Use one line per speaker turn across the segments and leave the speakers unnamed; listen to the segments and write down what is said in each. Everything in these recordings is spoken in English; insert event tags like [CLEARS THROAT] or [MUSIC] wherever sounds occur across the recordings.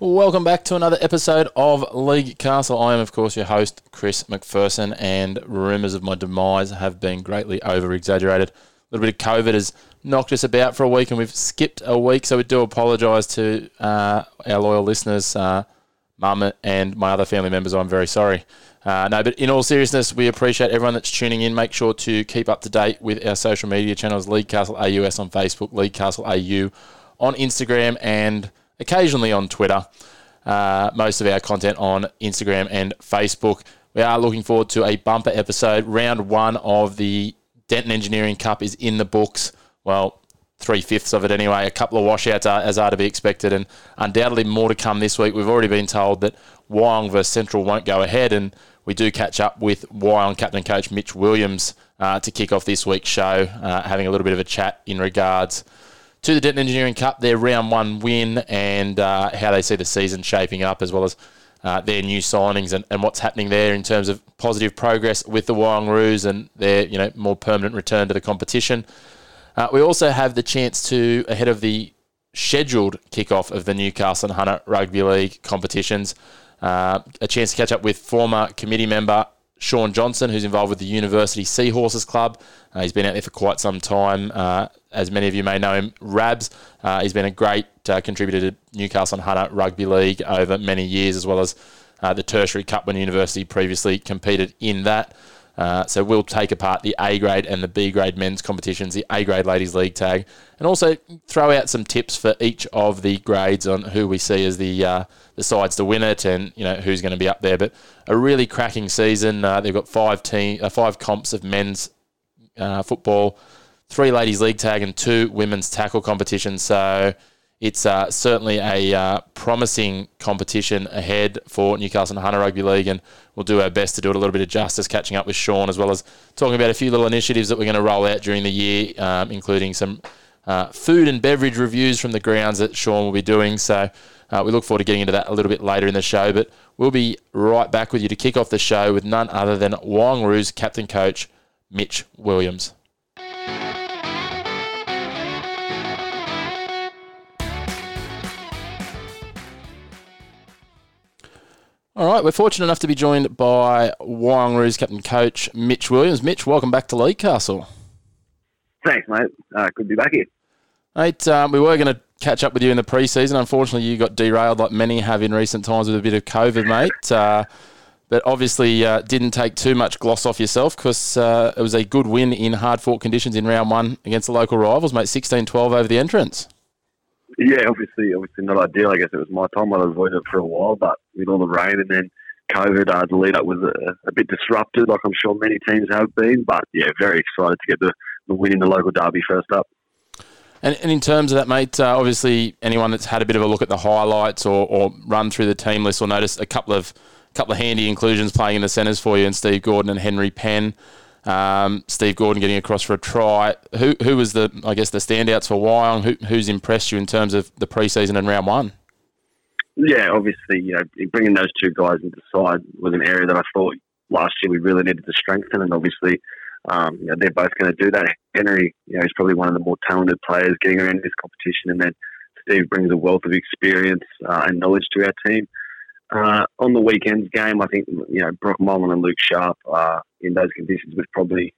Welcome back to another episode of League Castle. I am, of course, your host, Chris McPherson, and rumours of my demise have been greatly over exaggerated. A little bit of COVID has knocked us about for a week, and we've skipped a week, so we do apologise to uh, our loyal listeners, uh, mum and my other family members. I'm very sorry. Uh, no, but in all seriousness, we appreciate everyone that's tuning in. Make sure to keep up to date with our social media channels League Castle AUS on Facebook, League Castle AU on Instagram, and occasionally on Twitter. Uh, most of our content on Instagram and Facebook. We are looking forward to a bumper episode. Round one of the Denton Engineering Cup is in the books. Well, three fifths of it anyway. A couple of washouts are, as are to be expected, and undoubtedly more to come this week. We've already been told that Wyong versus Central won't go ahead, and we do catch up with Wyong captain coach Mitch Williams uh, to kick off this week's show, uh, having a little bit of a chat in regards to the Denton Engineering Cup, their round one win, and uh, how they see the season shaping up, as well as uh, their new signings and, and what's happening there in terms of positive progress with the Wyong Roos and their you know more permanent return to the competition. Uh, we also have the chance to, ahead of the scheduled kickoff of the Newcastle and Hunter Rugby League competitions, uh, a chance to catch up with former committee member Sean Johnson, who's involved with the University Seahorses Club. Uh, he's been out there for quite some time. Uh, as many of you may know him, Rabs. Uh, he's been a great uh, contributor to Newcastle and Hunter Rugby League over many years, as well as uh, the Tertiary Cup when University previously competed in that. Uh, so we'll take apart the A grade and the B grade men's competitions, the A grade ladies league tag, and also throw out some tips for each of the grades on who we see as the uh, the sides to win it and you know who's going to be up there. But a really cracking season. Uh, they've got five team, uh, five comps of men's uh, football, three ladies league tag, and two women's tackle competitions. So it's uh, certainly a uh, promising competition ahead for Newcastle and Hunter Rugby League, and we'll do our best to do it a little bit of justice, catching up with Sean, as well as talking about a few little initiatives that we're going to roll out during the year, um, including some uh, food and beverage reviews from the grounds that Sean will be doing. So uh, we look forward to getting into that a little bit later in the show, but we'll be right back with you to kick off the show with none other than Wyong Roos captain coach Mitch Williams. All right, we're fortunate enough to be joined by Wyong Roos captain coach Mitch Williams. Mitch, welcome back to League Castle.
Thanks, mate. Uh, good to be back here.
Mate, um, we were going to catch up with you in the pre-season. Unfortunately, you got derailed like many have in recent times with a bit of COVID, mate. Uh, but obviously uh, didn't take too much gloss off yourself because uh, it was a good win in hard-fought conditions in round one against the local rivals, mate. 16-12 over the entrance.
Yeah, obviously, obviously not ideal. I guess it was my time. I'd avoided it for a while, but with all the rain and then COVID, uh, the lead up was a, a, bit disrupted, like I'm sure many teams have been. But yeah, very excited to get the, the win in the local derby first up.
And, and in terms of that, mate, uh, obviously anyone that's had a bit of a look at the highlights or, or run through the team list will notice a couple of couple of handy inclusions playing in the centres for you, and Steve Gordon and Henry Penn. Um, Steve Gordon getting across for a try. Who who was the I guess the standouts for Wyong? Who, who's impressed you in terms of the preseason and round one?
Yeah, obviously, you know, bringing those two guys into side was an area that I thought last year we really needed to strengthen, and obviously, um, you know, they're both going to do that. Henry, you know, is probably one of the more talented players getting around this competition, and then Steve brings a wealth of experience uh, and knowledge to our team. Uh, on the weekend's game, I think you know Brock Mullen and Luke Sharp uh, in those conditions, which probably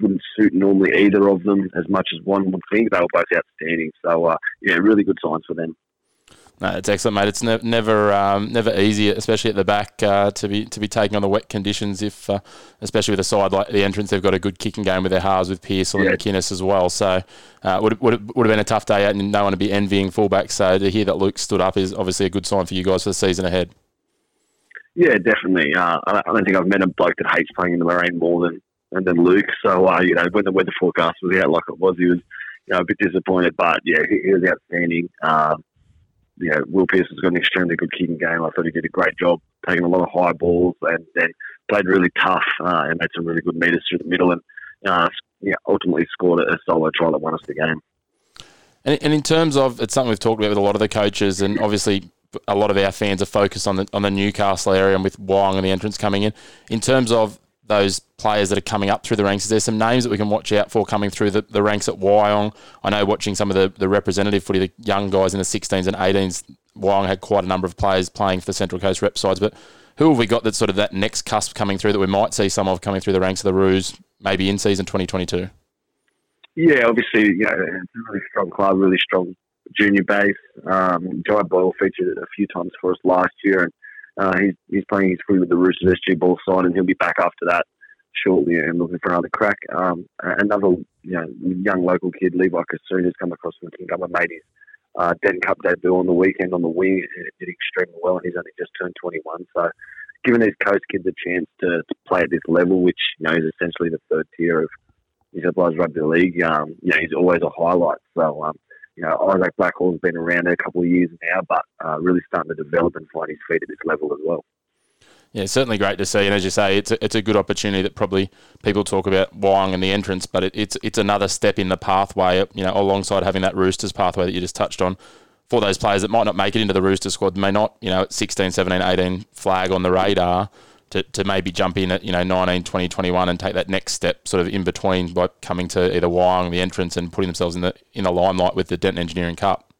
wouldn't suit normally either of them as much as one would think. They were both outstanding. So uh, yeah, really good signs for them.
No, it's excellent, mate. It's ne- never um, never easy, especially at the back, uh, to be to be taking on the wet conditions. If uh, especially with a side like the entrance, they've got a good kicking game with their halves with Pearson yeah. and McInnes as well. So uh, would would would have been a tough day out, and no one to be envying fullback. So to hear that Luke stood up is obviously a good sign for you guys for the season ahead.
Yeah, definitely. Uh, I don't think I've met a bloke that hates playing in the rain more than than Luke. So uh, you know, when the weather forecast was out like it was, he was you know a bit disappointed, but yeah, he, he was outstanding. Uh, you know, Will Pearson's got an extremely good kicking game. I thought he did a great job taking a lot of high balls and then played really tough uh, and made some really good meters through the middle and uh, yeah, ultimately scored a solo try that won us the game.
And, and in terms of, it's something we've talked about with a lot of the coaches, and obviously a lot of our fans are focused on the on the Newcastle area and with Wyong and the entrance coming in. In terms of those players that are coming up through the ranks? Is there some names that we can watch out for coming through the, the ranks at Wyong? I know watching some of the, the representative footy, the young guys in the 16s and 18s, Wyong had quite a number of players playing for the Central Coast rep sides, but who have we got that's sort of that next cusp coming through that we might see some of coming through the ranks of the Roos maybe in season 2022?
Yeah, obviously, you know, it's a really strong club, really strong junior base. Um, Jai Boyle featured a few times for us last year, and uh, he's, he's playing his free with the Roosters SG ball side, and he'll be back after that shortly and looking for another crack. Um, another you know young local kid, Levi Kassoon, has come across from Kingdom made his uh, Den Cup debut on the weekend on the wing. Did extremely well, and he's only just turned 21. So, giving these coast kids a chance to, to play at this level, which you know is essentially the third tier of New South Wales Rugby League, um, you know, he's always a highlight. So, um, you know, Isaac Blackhall's been around a couple of years now, but uh, really starting to develop and find his feet at this level as well.
Yeah, certainly great to see. And as you say, it's a, it's a good opportunity that probably people talk about Wyong and the entrance, but it, it's it's another step in the pathway, you know, alongside having that Roosters pathway that you just touched on for those players that might not make it into the Rooster squad, may not, you know, 16, 17, 18 flag on the radar to, to maybe jump in at, you know, 19, 20, 21 and take that next step sort of in between by coming to either Wyong, the entrance, and putting themselves in the in the limelight with the Denton Engineering Cup.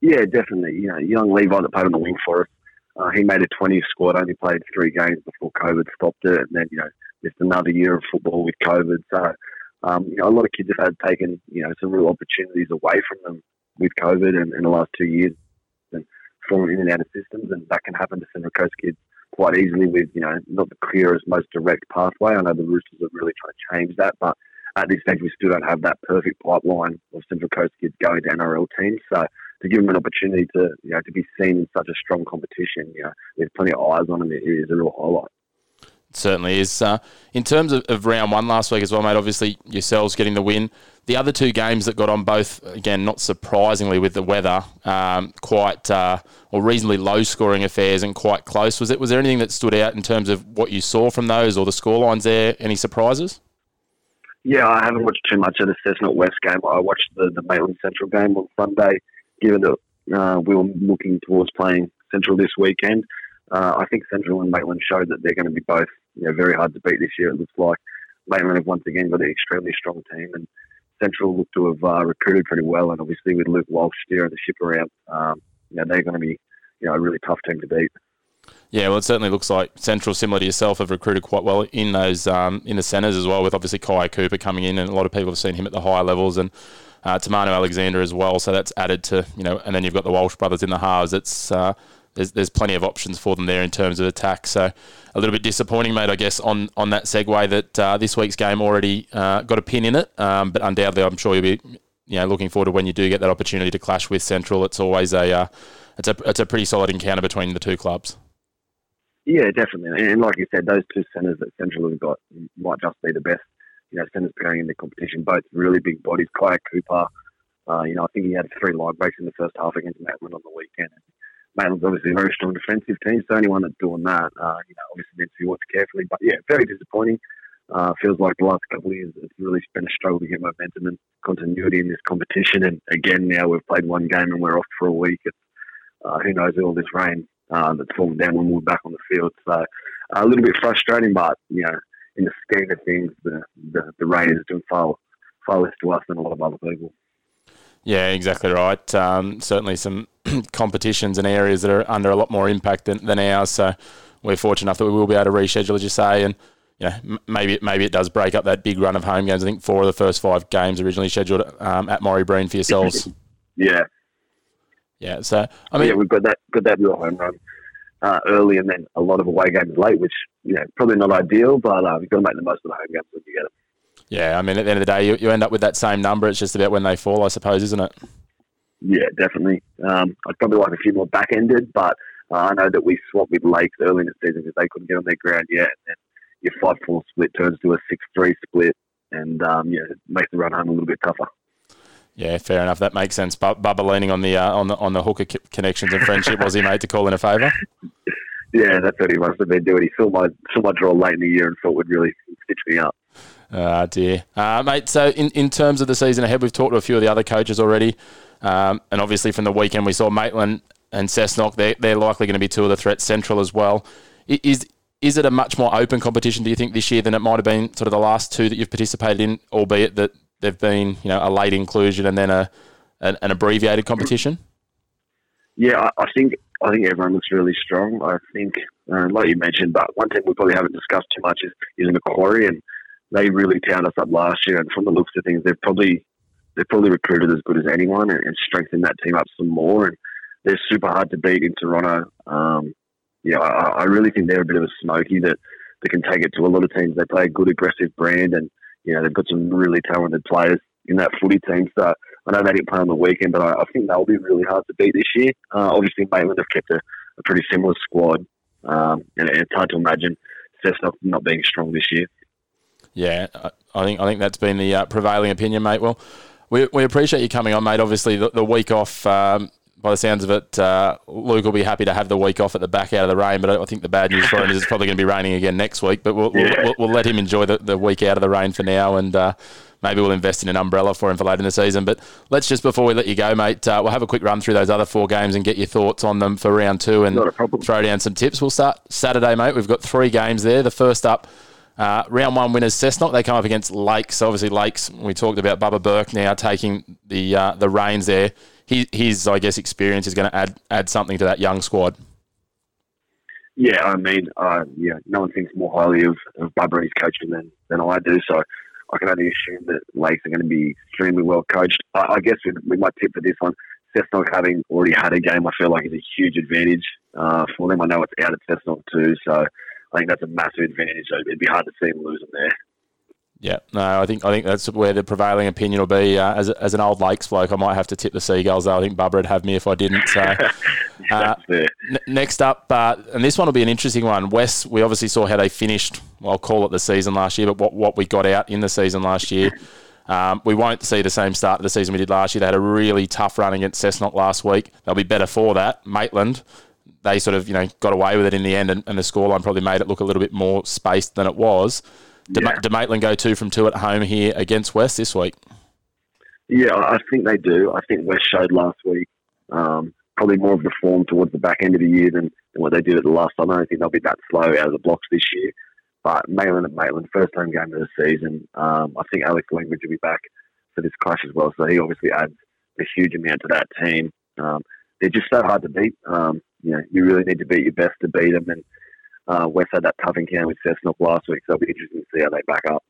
Yeah, definitely. You know, young Levi that played on the wing for us, uh, he made a 20 squad, only played three games before COVID stopped it, and then, you know, just another year of football with COVID. So, um, you know, a lot of kids have had taken, you know, some real opportunities away from them with COVID and in the last two years and fallen in and out of systems, and that can happen to Central Coast kids quite easily with, you know, not the clearest, most direct pathway. I know the Roosters are really trying to change that, but at this stage we still don't have that perfect pipeline of Central Coast kids going to NRL teams. So to give them an opportunity to, you know, to be seen in such a strong competition, you know, there's plenty of eyes on them. It is a real highlight
certainly is. Uh, in terms of, of, round one last week as well, mate, obviously yourselves getting the win. The other two games that got on both, again, not surprisingly with the weather, um, quite uh, or reasonably low scoring affairs and quite close. Was it? Was there anything that stood out in terms of what you saw from those or the scorelines there? Any surprises?
Yeah, I haven't watched too much of the Cessnock West game. I watched the, the Maitland Central game on Sunday, given that uh, we were looking towards playing Central this weekend. Uh, I think Central and Maitland showed that they're going to be both you know, very hard to beat this year. It looks like Maitland have once again got an extremely strong team, and Central look to have uh, recruited pretty well. And obviously with Luke Walsh steering the ship around, um, you know, they're going to be you know a really tough team to beat.
Yeah, well, it certainly looks like Central, similar to yourself, have recruited quite well in those um, in the centres as well. With obviously Kai Cooper coming in, and a lot of people have seen him at the higher levels, and uh, Tamanu Alexander as well. So that's added to you know, and then you've got the Walsh brothers in the halves. It's uh, there's, there's plenty of options for them there in terms of attack. So a little bit disappointing, mate, I guess, on, on that segue that uh, this week's game already uh, got a pin in it. Um, but undoubtedly, I'm sure you'll be you know looking forward to when you do get that opportunity to clash with Central. It's always a uh, it's a it's a pretty solid encounter between the two clubs.
Yeah, definitely. And like you said, those two centres that Central have got might just be the best. You know, centres pairing in the competition. Both really big bodies. Kai Cooper, uh, you know, I think he had three line breaks in the first half against Maitland on the weekend. Maitland's obviously a very strong defensive team. So anyone that's doing that, uh, you know, obviously needs to be watched carefully. But yeah, very disappointing. Uh, feels like the last couple of years it's really been a struggle to get momentum and continuity in this competition. And again, now we've played one game and we're off for a week. It's, uh, who knows all this rain uh, that's fallen down when we're back on the field. So uh, a little bit frustrating, but you know, in the scheme of things, the the, the rain is doing far far less to us than a lot of other people.
Yeah, exactly right. Um, certainly some [CLEARS THROAT] competitions and areas that are under a lot more impact than, than ours. So we're fortunate enough that we will be able to reschedule, as you say, and you know, maybe maybe it does break up that big run of home games. I think four of the first five games originally scheduled um, at Morry Breen for yourselves.
yeah,
yeah. So I mean,
yeah, we've got that got that real home run uh, early, and then a lot of away games late, which you know probably not ideal, but uh, we've got to make the most of the home games when you get them.
Yeah, I mean, at the end of the day, you, you end up with that same number. It's just about when they fall, I suppose, isn't it?
Yeah, definitely. Um, I'd probably like a few more back ended, but uh, I know that we swapped with Lakes early in the season because they couldn't get on their ground yet. And your 5 4 split turns to a 6 3 split and um, yeah, it makes the run home a little bit tougher.
Yeah, fair enough. That makes sense. But Bubba leaning on the uh, on the on the hooker connections and friendship was he made to call in a favour? [LAUGHS]
Yeah, that's what he must have been doing. He saw my saw my draw late in the year and thought would really stitch me up.
Ah, dear. Uh, mate, so in, in terms of the season ahead, we've talked to a few of the other coaches already. Um, and obviously from the weekend, we saw Maitland and Cessnock. They're, they're likely going to be two of the threats central as well. Is, is it a much more open competition, do you think, this year than it might have been sort of the last two that you've participated in, albeit that they've been, you know, a late inclusion and then a an, an abbreviated competition?
Yeah, I, I, think I think everyone looks really strong. I think, uh, like you mentioned, but one thing we probably haven't discussed too much is, is Macquarie, and they really towered us up last year. And from the looks of things, they've probably they've probably recruited as good as anyone and, and strengthened that team up some more. And they're super hard to beat in Toronto. Um, yeah, I, I really think they're a bit of a smoky that, that can take it to a lot of teams. They play a good aggressive brand, and you know they've got some really talented players in that footy team. So I know they didn't play on the weekend, but I, I think they'll be really hard to beat this year. Uh, obviously, Maitland have kept a, a pretty similar squad, um, and it's hard to imagine Cessnock not being strong this year.
Yeah, I think I think that's been the uh, prevailing opinion, mate. Well, we, we appreciate you coming on, mate. Obviously, the, the week off, um, by the sounds of it, uh, Luke will be happy to have the week off at the back out of the rain. But I think the bad news for him is it's probably going to be raining again next week. But we'll, yeah. we'll, we'll, let him enjoy the, the week out of the rain for now, and uh, maybe we'll invest in an umbrella for him for later in the season. But let's just before we let you go, mate, uh, we'll have a quick run through those other four games and get your thoughts on them for round two and throw down some tips. We'll start Saturday, mate. We've got three games there. The first up. Uh, round one winners Cessnock. They come up against Lakes. Obviously, Lakes. We talked about Bubba Burke now taking the uh, the reins there. He, his, I guess, experience is going to add add something to that young squad.
Yeah, I mean, uh, yeah, no one thinks more highly of, of Bubba his coaching than, than I do. So I can only assume that Lakes are going to be extremely well coached. I, I guess we, we might tip for this one. Cessnock having already had a game, I feel like is a huge advantage uh, for them. I know it's out at Cessnock too, so I think that's a massive advantage. So it'd be hard to see them losing there.
Yeah, no, I think I think that's where the prevailing opinion will be. Uh, as, as an old Lakes bloke, I might have to tip the Seagulls. Though I think Bubba would have me if I didn't. So, [LAUGHS] uh, n- next up, uh, and this one will be an interesting one. West, we obviously saw how they finished. Well, I'll call it the season last year, but what what we got out in the season last year. Um, we won't see the same start of the season we did last year. They had a really tough run against Cessnock last week. They'll be better for that. Maitland, they sort of you know got away with it in the end, and, and the scoreline probably made it look a little bit more spaced than it was. Did, yeah. did Maitland go two from two at home here against West this week?
Yeah, I think they do. I think West showed last week um, probably more of the form towards the back end of the year than, than what they did at the last time. I don't think they'll be that slow out of the blocks this year. But Maitland and Maitland, first home game of the season. Um, I think Alex Langridge will be back for this clash as well. So he obviously adds a huge amount to that team. Um, they're just so hard to beat. Um, you know, you really need to beat your best to beat them. And uh, West had that tough encounter with Cessnock last week, so it'll be interesting to see how they back up.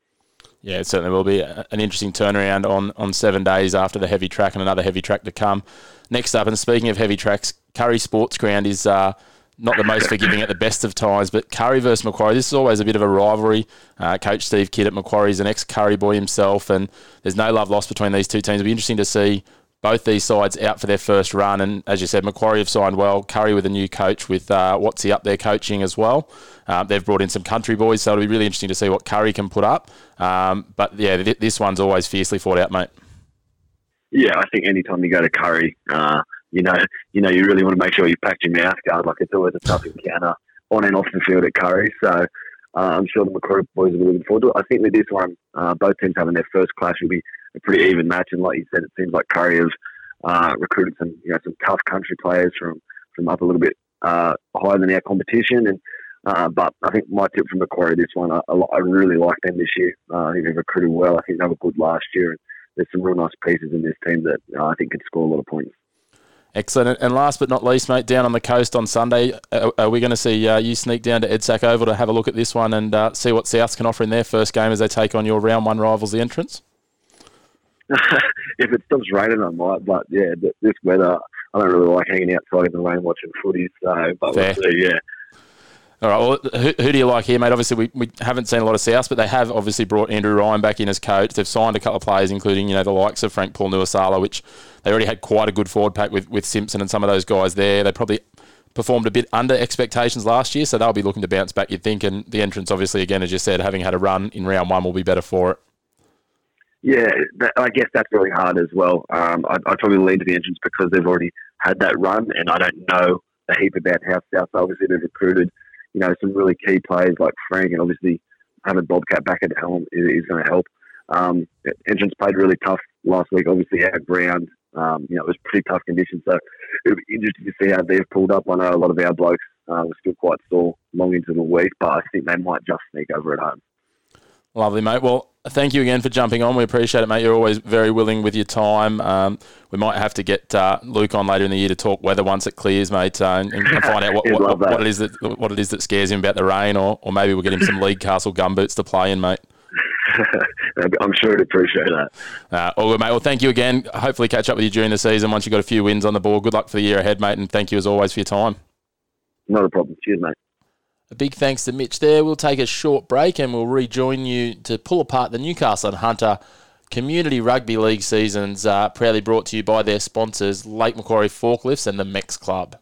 Yeah, it certainly will be an interesting turnaround on, on seven days after the heavy track and another heavy track to come. Next up, and speaking of heavy tracks, Kurri Sports Ground is uh, not the most forgiving at the best of times, but Kurri versus Macquarie, this is always a bit of a rivalry. Uh, Coach Steve Kidd at Macquarie is an ex Kurri boy himself, and there's no love lost between these two teams. It'll be interesting to see both these sides out for their first run. And as you said, Macquarie have signed well. Kurri with a new coach with uh, Watsy up there coaching as well. Uh, they've brought in some country boys, so it'll be really interesting to see what Kurri can put up. Um, but yeah, th- this one's always fiercely fought out, mate.
Yeah, I think anytime you go to Kurri, uh, you know, you know, you really want to make sure you pack your mouth guard. Like it's always a tough encounter on and off the field at Kurri. So uh, I'm sure the Macquarie boys will be looking forward to it. I think with this one, uh, both teams having their first clash will be a pretty even match. And like you said, it seems like Kurri have uh, recruited some you know some tough country players from from up a little bit uh, higher than our competition. And uh, but I think my tip from Macquarie this one, I, I really like them this year. Uh, I think they've recruited well. I think they were good last year, and there's some real nice pieces in this team that I think could score a lot of points.
Excellent. And last but not least, mate, down on the coast on Sunday, are, are we going to see uh, you sneak down to EDSAC Oval to have a look at this one and uh, see what Souths can offer in their first game as they take on your round one rivals, the entrance? [LAUGHS]
if it stops raining, I might. But yeah, this weather, I don't really like hanging outside in the rain watching footy. So, but we'll see. Yeah.
All right. Well, who, who, do you like here, mate? Obviously, we, we haven't seen a lot of South, but they have obviously brought Andrew Ryan back in as coach. They've signed a couple of players, including you know the likes of Frank Paul Nu'uausala, which they already had quite a good forward pack with with Simpson and some of those guys there. They probably performed a bit under expectations last year, so they'll be looking to bounce back. You'd think, and the entrance, obviously, again as you said, having had a run in round one, will be better for it.
Yeah, that, I guess that's really hard as well. Um, I, I'd probably lean to the engines because they've already had that run, and I don't know a heap about how South obviously they've recruited, you know, some really key players like Frank, and obviously having Bobcat back at the helm is, is going to help. Um, engines played really tough last week, obviously out ground. Um, you know, it was pretty tough conditions, so it'll be interesting to see how they've pulled up. I know a lot of our blokes uh, were still quite sore long into the week, but I think they might just sneak over at home.
Lovely, mate. Well, thank you again for jumping on. We appreciate it, mate. You're always very willing with your time. Um, we might have to get uh, Luke on later in the year to talk weather once it clears, mate, uh, and, and, [LAUGHS] find out what, what, what, it is that what it is that scares him about the rain, or, or maybe we'll get him some [LAUGHS] League Castle gumboots to play in, mate. [LAUGHS]
I'm sure he'd appreciate that.
Uh, all good, mate. Well, thank you again. Hopefully, catch up with you during the season once you've got a few wins on the board. Good luck for the year ahead, mate, and thank you as always for your time.
Not a problem. Cheers, mate.
A big thanks to Mitch there. We'll take a short break and we'll rejoin you to pull apart the Newcastle and Hunter Community Rugby League seasons, uh, proudly brought to you by their sponsors, Lake Macquarie Forklifts and the Mex Club.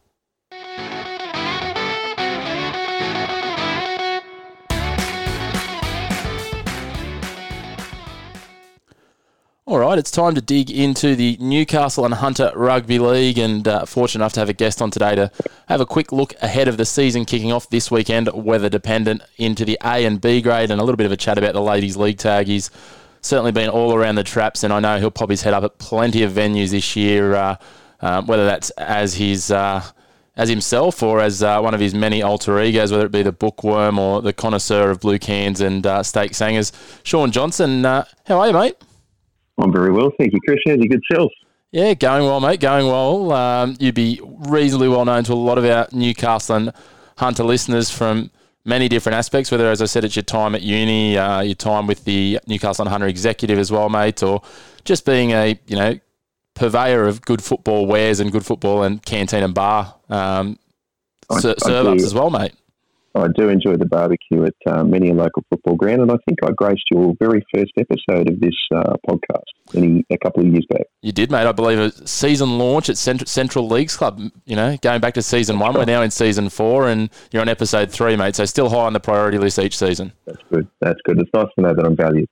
All right, it's time to dig into the Newcastle and Hunter Rugby League, and uh, fortunate enough to have a guest on today to have a quick look ahead of the season kicking off this weekend, weather dependent, into the A and B grade, and a little bit of a chat about the ladies' league tag. He's certainly been all around the traps, and I know he'll pop his head up at plenty of venues this year, uh, um, whether that's as his. Uh, as himself or as uh, one of his many alter egos, whether it be the bookworm or the connoisseur of blue cans and uh, steak sangers. Sean Johnson, uh, how are you, mate?
I'm very well, thank you, Chris. How's your good self?
Yeah, going well, mate. Going well. Um, you'd be reasonably well known to a lot of our Newcastle and Hunter listeners from many different aspects. Whether, as I said, it's your time at uni, uh, your time with the Newcastle and Hunter executive as well, mate, or just being a you know purveyor of good football wares and good football and canteen and bar um, serve ups as well, mate.
I do enjoy the barbecue at uh, many a local football ground, and I think I graced your very first episode of this uh, podcast any, a couple of years back.
You did, mate. I believe a season launch at Central, Central Leagues Club. You know, going back to season one, we're now in season four, and you're on episode three, mate. So still high on the priority list each season.
That's good. That's good. It's nice to know that I'm valued.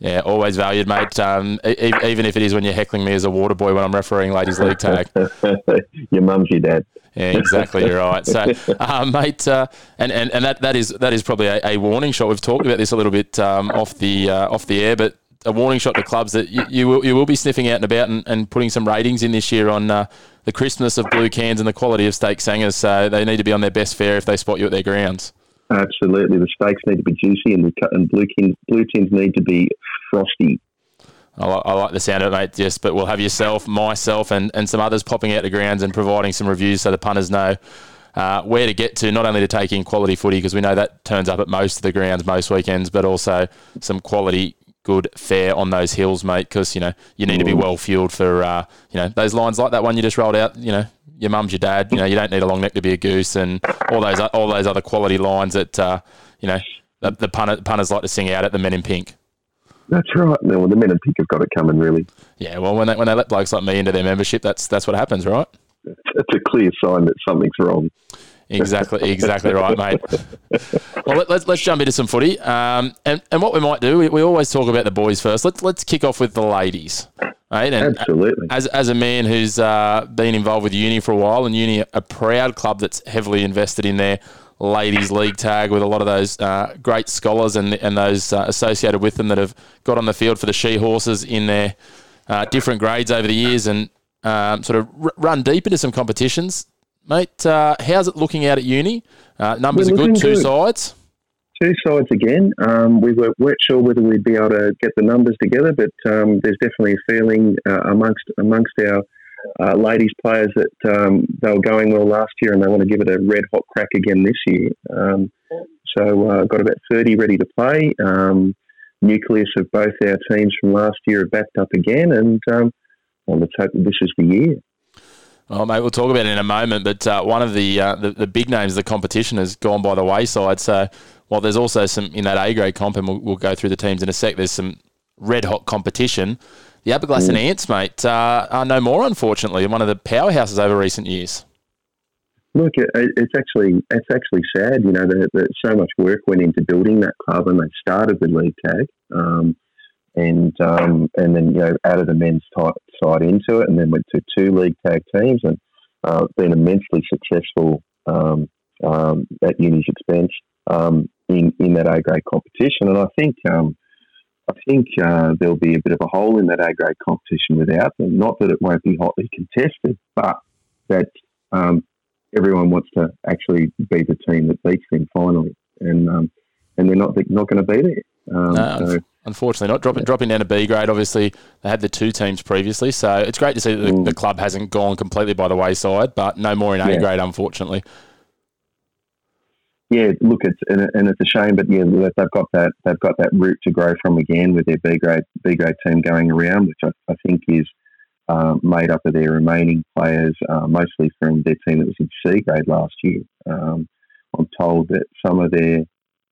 Yeah, always valued, mate. Um, e- even if it is when you're heckling me as a water boy when I'm refereeing ladies' league tag. [LAUGHS]
your mum's your dad.
Yeah, exactly. You're right. So, [LAUGHS] uh, mate, uh, and, and, and that, that is that is probably a, a, warning shot. We've talked about this a little bit um, off the uh, off the air, but a warning shot to clubs that you, you will you will be sniffing out and about and, and putting some ratings in this year on uh, the crispness of blue cans and the quality of steak sangers. So they need to be on their best fare if they spot you at their grounds.
Absolutely, the steaks need to be juicy, and the and blue tins blue tins need to be frosty.
I like, I like the sound of it, mate. Yes, but we'll have yourself, myself, and, and some others popping out the grounds and providing some reviews so the punters know uh, where to get to, not only to take in quality footy, because we know that turns up at most of the grounds most weekends, but also some quality, good fare on those hills, mate, because, you know, you need to be well fueled for, uh, you know, those lines like that one you just rolled out, you know, your mum's your dad, you know, you don't need a long neck to be a goose and all those all those other quality lines that, uh, you know, the, the punter, punters like to sing out at the men in pink.
That's right. No, well, the men in pink have got it coming, really.
Yeah, well, when they, when they let blokes like me into their membership, that's that's what happens, right?
It's a clear sign that something's wrong.
Exactly, exactly right, mate. Well, let, us let's, let's jump into some footy, um, and and what we might do, we, we always talk about the boys first. Let's let's kick off with the ladies, right?
And Absolutely.
As as a man who's uh, been involved with uni for a while, and uni a proud club that's heavily invested in their ladies league tag with a lot of those uh, great scholars and and those uh, associated with them that have got on the field for the she horses in their uh, different grades over the years and um, sort of r- run deep into some competitions. Mate, uh, how's it looking out at uni? Uh, numbers are good, two good. sides.
Two sides again. Um, we were, weren't sure whether we'd be able to get the numbers together, but um, there's definitely a feeling uh, amongst amongst our uh, ladies players that um, they were going well last year and they want to give it a red hot crack again this year. Um, so uh, got about 30 ready to play. Um, nucleus of both our teams from last year are backed up again, and um, well, let's hope this is the year.
Well, mate, we'll talk about it in a moment. But uh, one of the, uh, the, the big names of the competition has gone by the wayside. So while there's also some in that A grade comp, and we'll, we'll go through the teams in a sec. There's some red hot competition. The Aberglasslyn mm. Ants, mate, uh, are no more, unfortunately. One of the powerhouses over recent years.
Look, it, it's actually it's actually sad. You know, that so much work went into building that club, and they started with league tag. Um, and um, and then you know added a men's type side into it, and then went to two league tag teams, and uh, been immensely successful um, um, at Uni's expense um, in in that A grade competition. And I think um, I think uh, there'll be a bit of a hole in that A grade competition without them. Not that it won't be hotly contested, but that um, everyone wants to actually be the team that beats them finally, and um, and they're not not going to be there. Um,
no, so, unfortunately, not dropping dropping down to B grade. Obviously, they had the two teams previously, so it's great to see that the, mm. the club hasn't gone completely by the wayside, but no more in A yeah. grade, unfortunately.
Yeah, look, it's and, and, it's a shame, but yeah, they've got that they've got that route to grow from again with their B grade B grade team going around, which I, I think is um, made up of their remaining players, uh, mostly from their team that was in C grade last year. Um, I'm told that some of their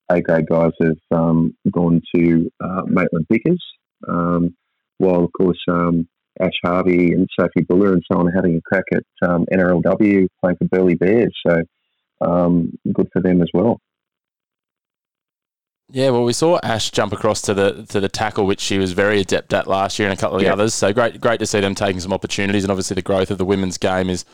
A grade guys have um, gone to uh, Maitland Pickers, um, while of course um, Ash Harvey and Sophie Buller and so on are having a crack at um, NRLW playing for Burleigh Bears. So good for them as well.
Yeah, well, we saw Ash jump across to the to the tackle, which she was very adept at last year, and a couple of the others. So great, great to see them taking some opportunities, and obviously the growth of the women's game is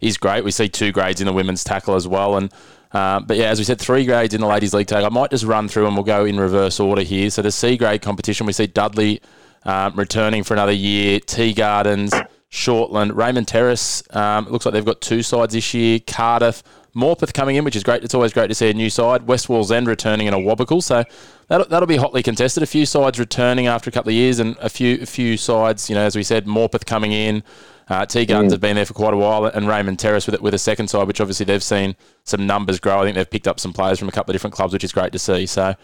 is great. We see two grades in the women's tackle as well, and uh, but yeah, as we said, three grades in the ladies' league tackle. I might just run through and we'll go in reverse order here. So the C grade competition, we see Dudley um, returning for another year, Tea Gardens, Shortland, Raymond Terrace. Um, it looks like they've got two sides this year. Cardiff, Morpeth coming in, which is great. It's always great to see a new side. West Wallsend returning in a Wobble, so that'll, that'll be hotly contested. A few sides returning after a couple of years, and a few a few sides, you know, as we said, Morpeth coming in. Uh, T Guns mm. have been there for quite a while, and Raymond Terrace with it with a second side, which obviously they've seen some numbers grow. I think they've picked up some players from a couple of different clubs, which is great to see. So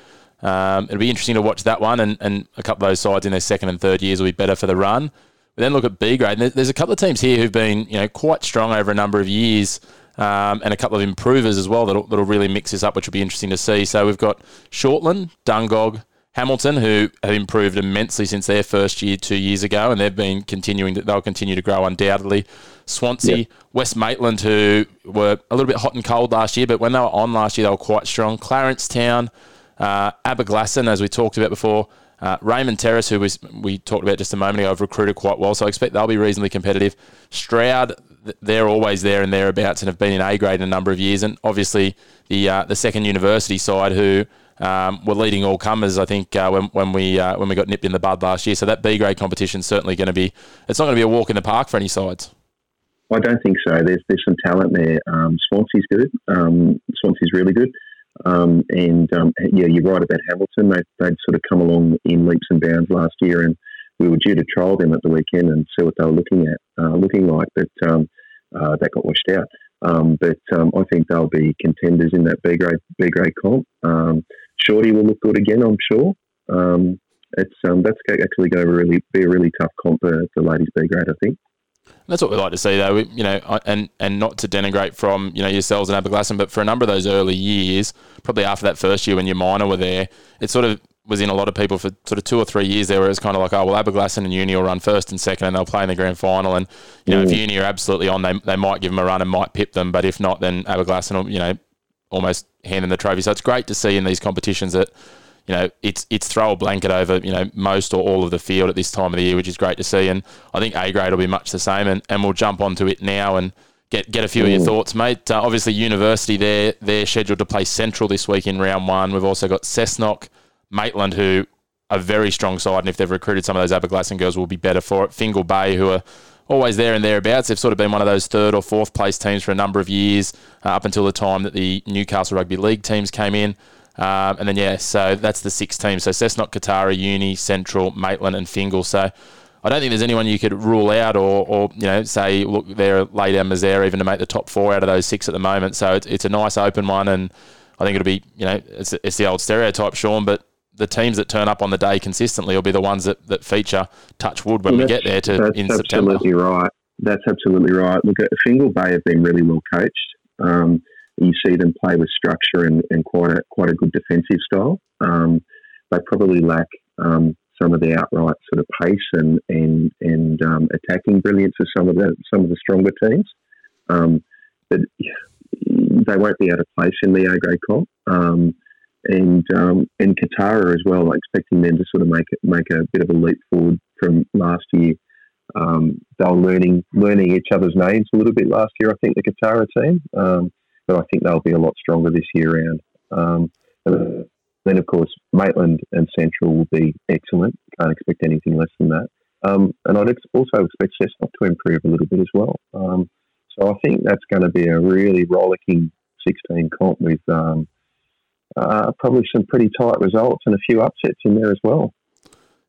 um, it'll be interesting to watch that one, and, and a couple of those sides in their second and third years will be better for the run. We then look at B grade. There's a couple of teams here who've been you know quite strong over a number of years um, and a couple of improvers as well that'll, that'll really mix this up, which will be interesting to see. So we've got Shortland, Dungog, Hamilton, who have improved immensely since their first year two years ago, and they've been continuing. To, they'll continue to grow undoubtedly. Swansea, yep. West Maitland, who were a little bit hot and cold last year, but when they were on last year, they were quite strong. Clarence Town, uh, Aberglasslyn, as we talked about before. Uh, Raymond Terrace, who was, we talked about just a moment ago, have recruited quite well, so I expect they'll be reasonably competitive. Stroud, they're always there and thereabouts and have been in A grade in a number of years. And obviously the uh, the second university side who um, were leading all comers. I think uh, when, when we uh, when we got nipped in the bud last year. So that B grade competition is certainly going to be it's not going to be a walk in the park for any sides.
I don't think so. There's there's some talent there. Um, Swansea's good. Um, Swansea's really good. Um, and um, yeah, you're right about Hamilton. They they'd sort of come along in leaps and bounds last year, and we were due to trial them at the weekend and see what they were looking at, uh, looking like. But um, uh, that got washed out. Um, but um, I think they'll be contenders in that B grade B grade comp. Um, Shorty will look good again, I'm sure. Um, it's um, that's actually going to really be a really tough comp for the ladies B grade, I think.
That's what we like to see, though. We, you know, and and not to denigrate from you know yourselves and Aberglasslyn, but for a number of those early years, probably after that first year when your minor were there, it sort of was in a lot of people for sort of two or three years there where it was kind of like, oh, well, Aberglasslyn and Uni will run first and second and they'll play in the grand final. And, you know, mm. if Uni are absolutely on, they, they might give them a run and might pip them. But if not, then Aberglasslyn will, you know, almost hand them the trophy. So it's great to see in these competitions that, you know, it's it's throw a blanket over, you know, most or all of the field at this time of the year, which is great to see. And I think A grade will be much the same. And, and we'll jump onto it now and get get a few mm. of your mm. thoughts, mate. Uh, obviously, University, they're, they're scheduled to play Central this week in round one. We've also got Cessnock, Maitland, who a very strong side, and if they've recruited some of those Aberglasslyn girls, will be better for it. Fingal Bay, who are always there and thereabouts. They've sort of been one of those third or fourth place teams for a number of years, uh, up until the time that the Newcastle Rugby League teams came in. Um, and then, yeah, so that's the six teams. So Cessnock, Kotara, Uni, Central, Maitland, and Fingal. So I don't think there's anyone you could rule out or, or you know, say, look, they're lay down misère even to make the top four out of those six at the moment. So it's, it's a nice open one. And I think it'll be, you know, it's, it's the old stereotype, Sean, but the teams that turn up on the day consistently will be the ones that, that feature touch wood when we get there to
that's
in
absolutely right. That's absolutely right. Look, at Fingal Bay have been really well coached. Um, you see them play with structure and, and quite a quite a good defensive style. Um, they probably lack um, some of the outright sort of pace and and and um, attacking brilliance of some of the some of the stronger teams. Um, but they won't be out of place in the A grade comp. And um, and Kotara as well. Expecting them to sort of make make a bit of a leap forward from last year. Um, they were learning learning each other's names a little bit last year. I think the Kotara team, um, but I think they'll be a lot stronger this year round. Um, then of course Maitland and Central will be excellent. Can't expect anything less than that. Um, and I'd ex- also expect Cessnock to improve a little bit as well. Um, so I think that's going to be a really rollicking 16 comp with um, uh, probably some pretty tight results and a few upsets in there as well.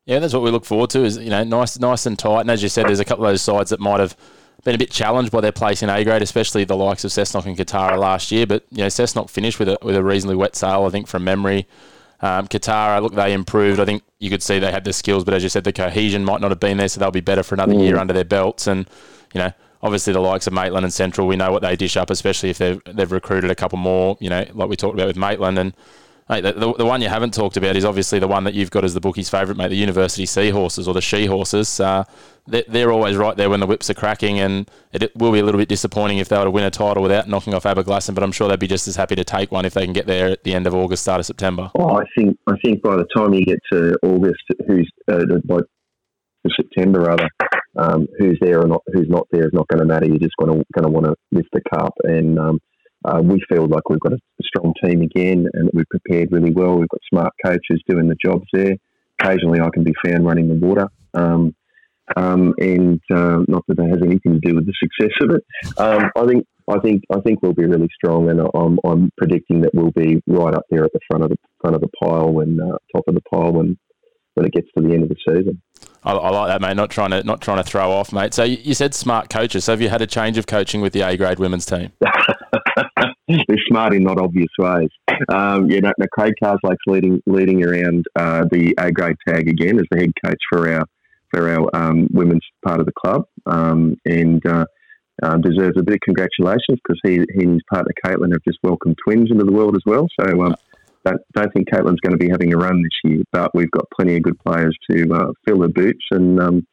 Yeah, that's what we look forward to. Is you know nice, nice and tight. And as you said, there's a couple of those sides that might have been a bit challenged by their place in A grade, especially the likes of Cessnock and Kotara last year. But you know, Cessnock finished with a with a reasonably wet sail, I think, from memory. Um, Kotara, look, they improved. I think you could see they had the skills, but as you said, the cohesion might not have been there, so they'll be better for another mm. year under their belts. And you know, obviously the likes of Maitland and Central, we know what they dish up, especially if they've they've recruited a couple more. You know, like we talked about with Maitland and. The, the, the, one you haven't talked about is obviously the one that you've got as the bookie's favourite, mate, the University Seahorses or the She Horses. Uh, they're, they're, always right there when the whips are cracking, and it, will be a little bit disappointing if they were to win a title without knocking off Aberglasslyn, but I'm sure they'd be just as happy to take one if they can get there at the end of August, start of September.
Oh, I think I think by the time you get to August, who's uh, by September rather, um, who's there or not, who's not there is not going to matter. You're just going to going to want to lift the cup, and um, uh, we feel like we've got a strong team again, and we've prepared really well. We've got smart coaches doing the jobs there. Occasionally, I can be found running the water, um, um, and uh, not that that has anything to do with the success of it. Um, I think I think I think we'll be really strong, and I'm, I'm predicting that we'll be right up there at the front of the front of the pile when uh, top of the pile when when it gets to the end of the season.
I, I, like that, mate. Not trying to not trying to throw off, mate. So you, you said smart coaches. So have you had a change of coaching with the A grade women's team? [LAUGHS]
They're smart in not obvious ways. Um, yeah, no, no, Craig Carslake's leading leading around uh, the A grade tag again as the head coach for our for our um, women's part of the club, um, and uh, uh, deserves a bit of congratulations because he, he and his partner Caitlin have just welcomed twins into the world as well. So um, don't, don't think Caitlin's going to be having a run this year, but we've got plenty of good players to uh, fill the boots, and um,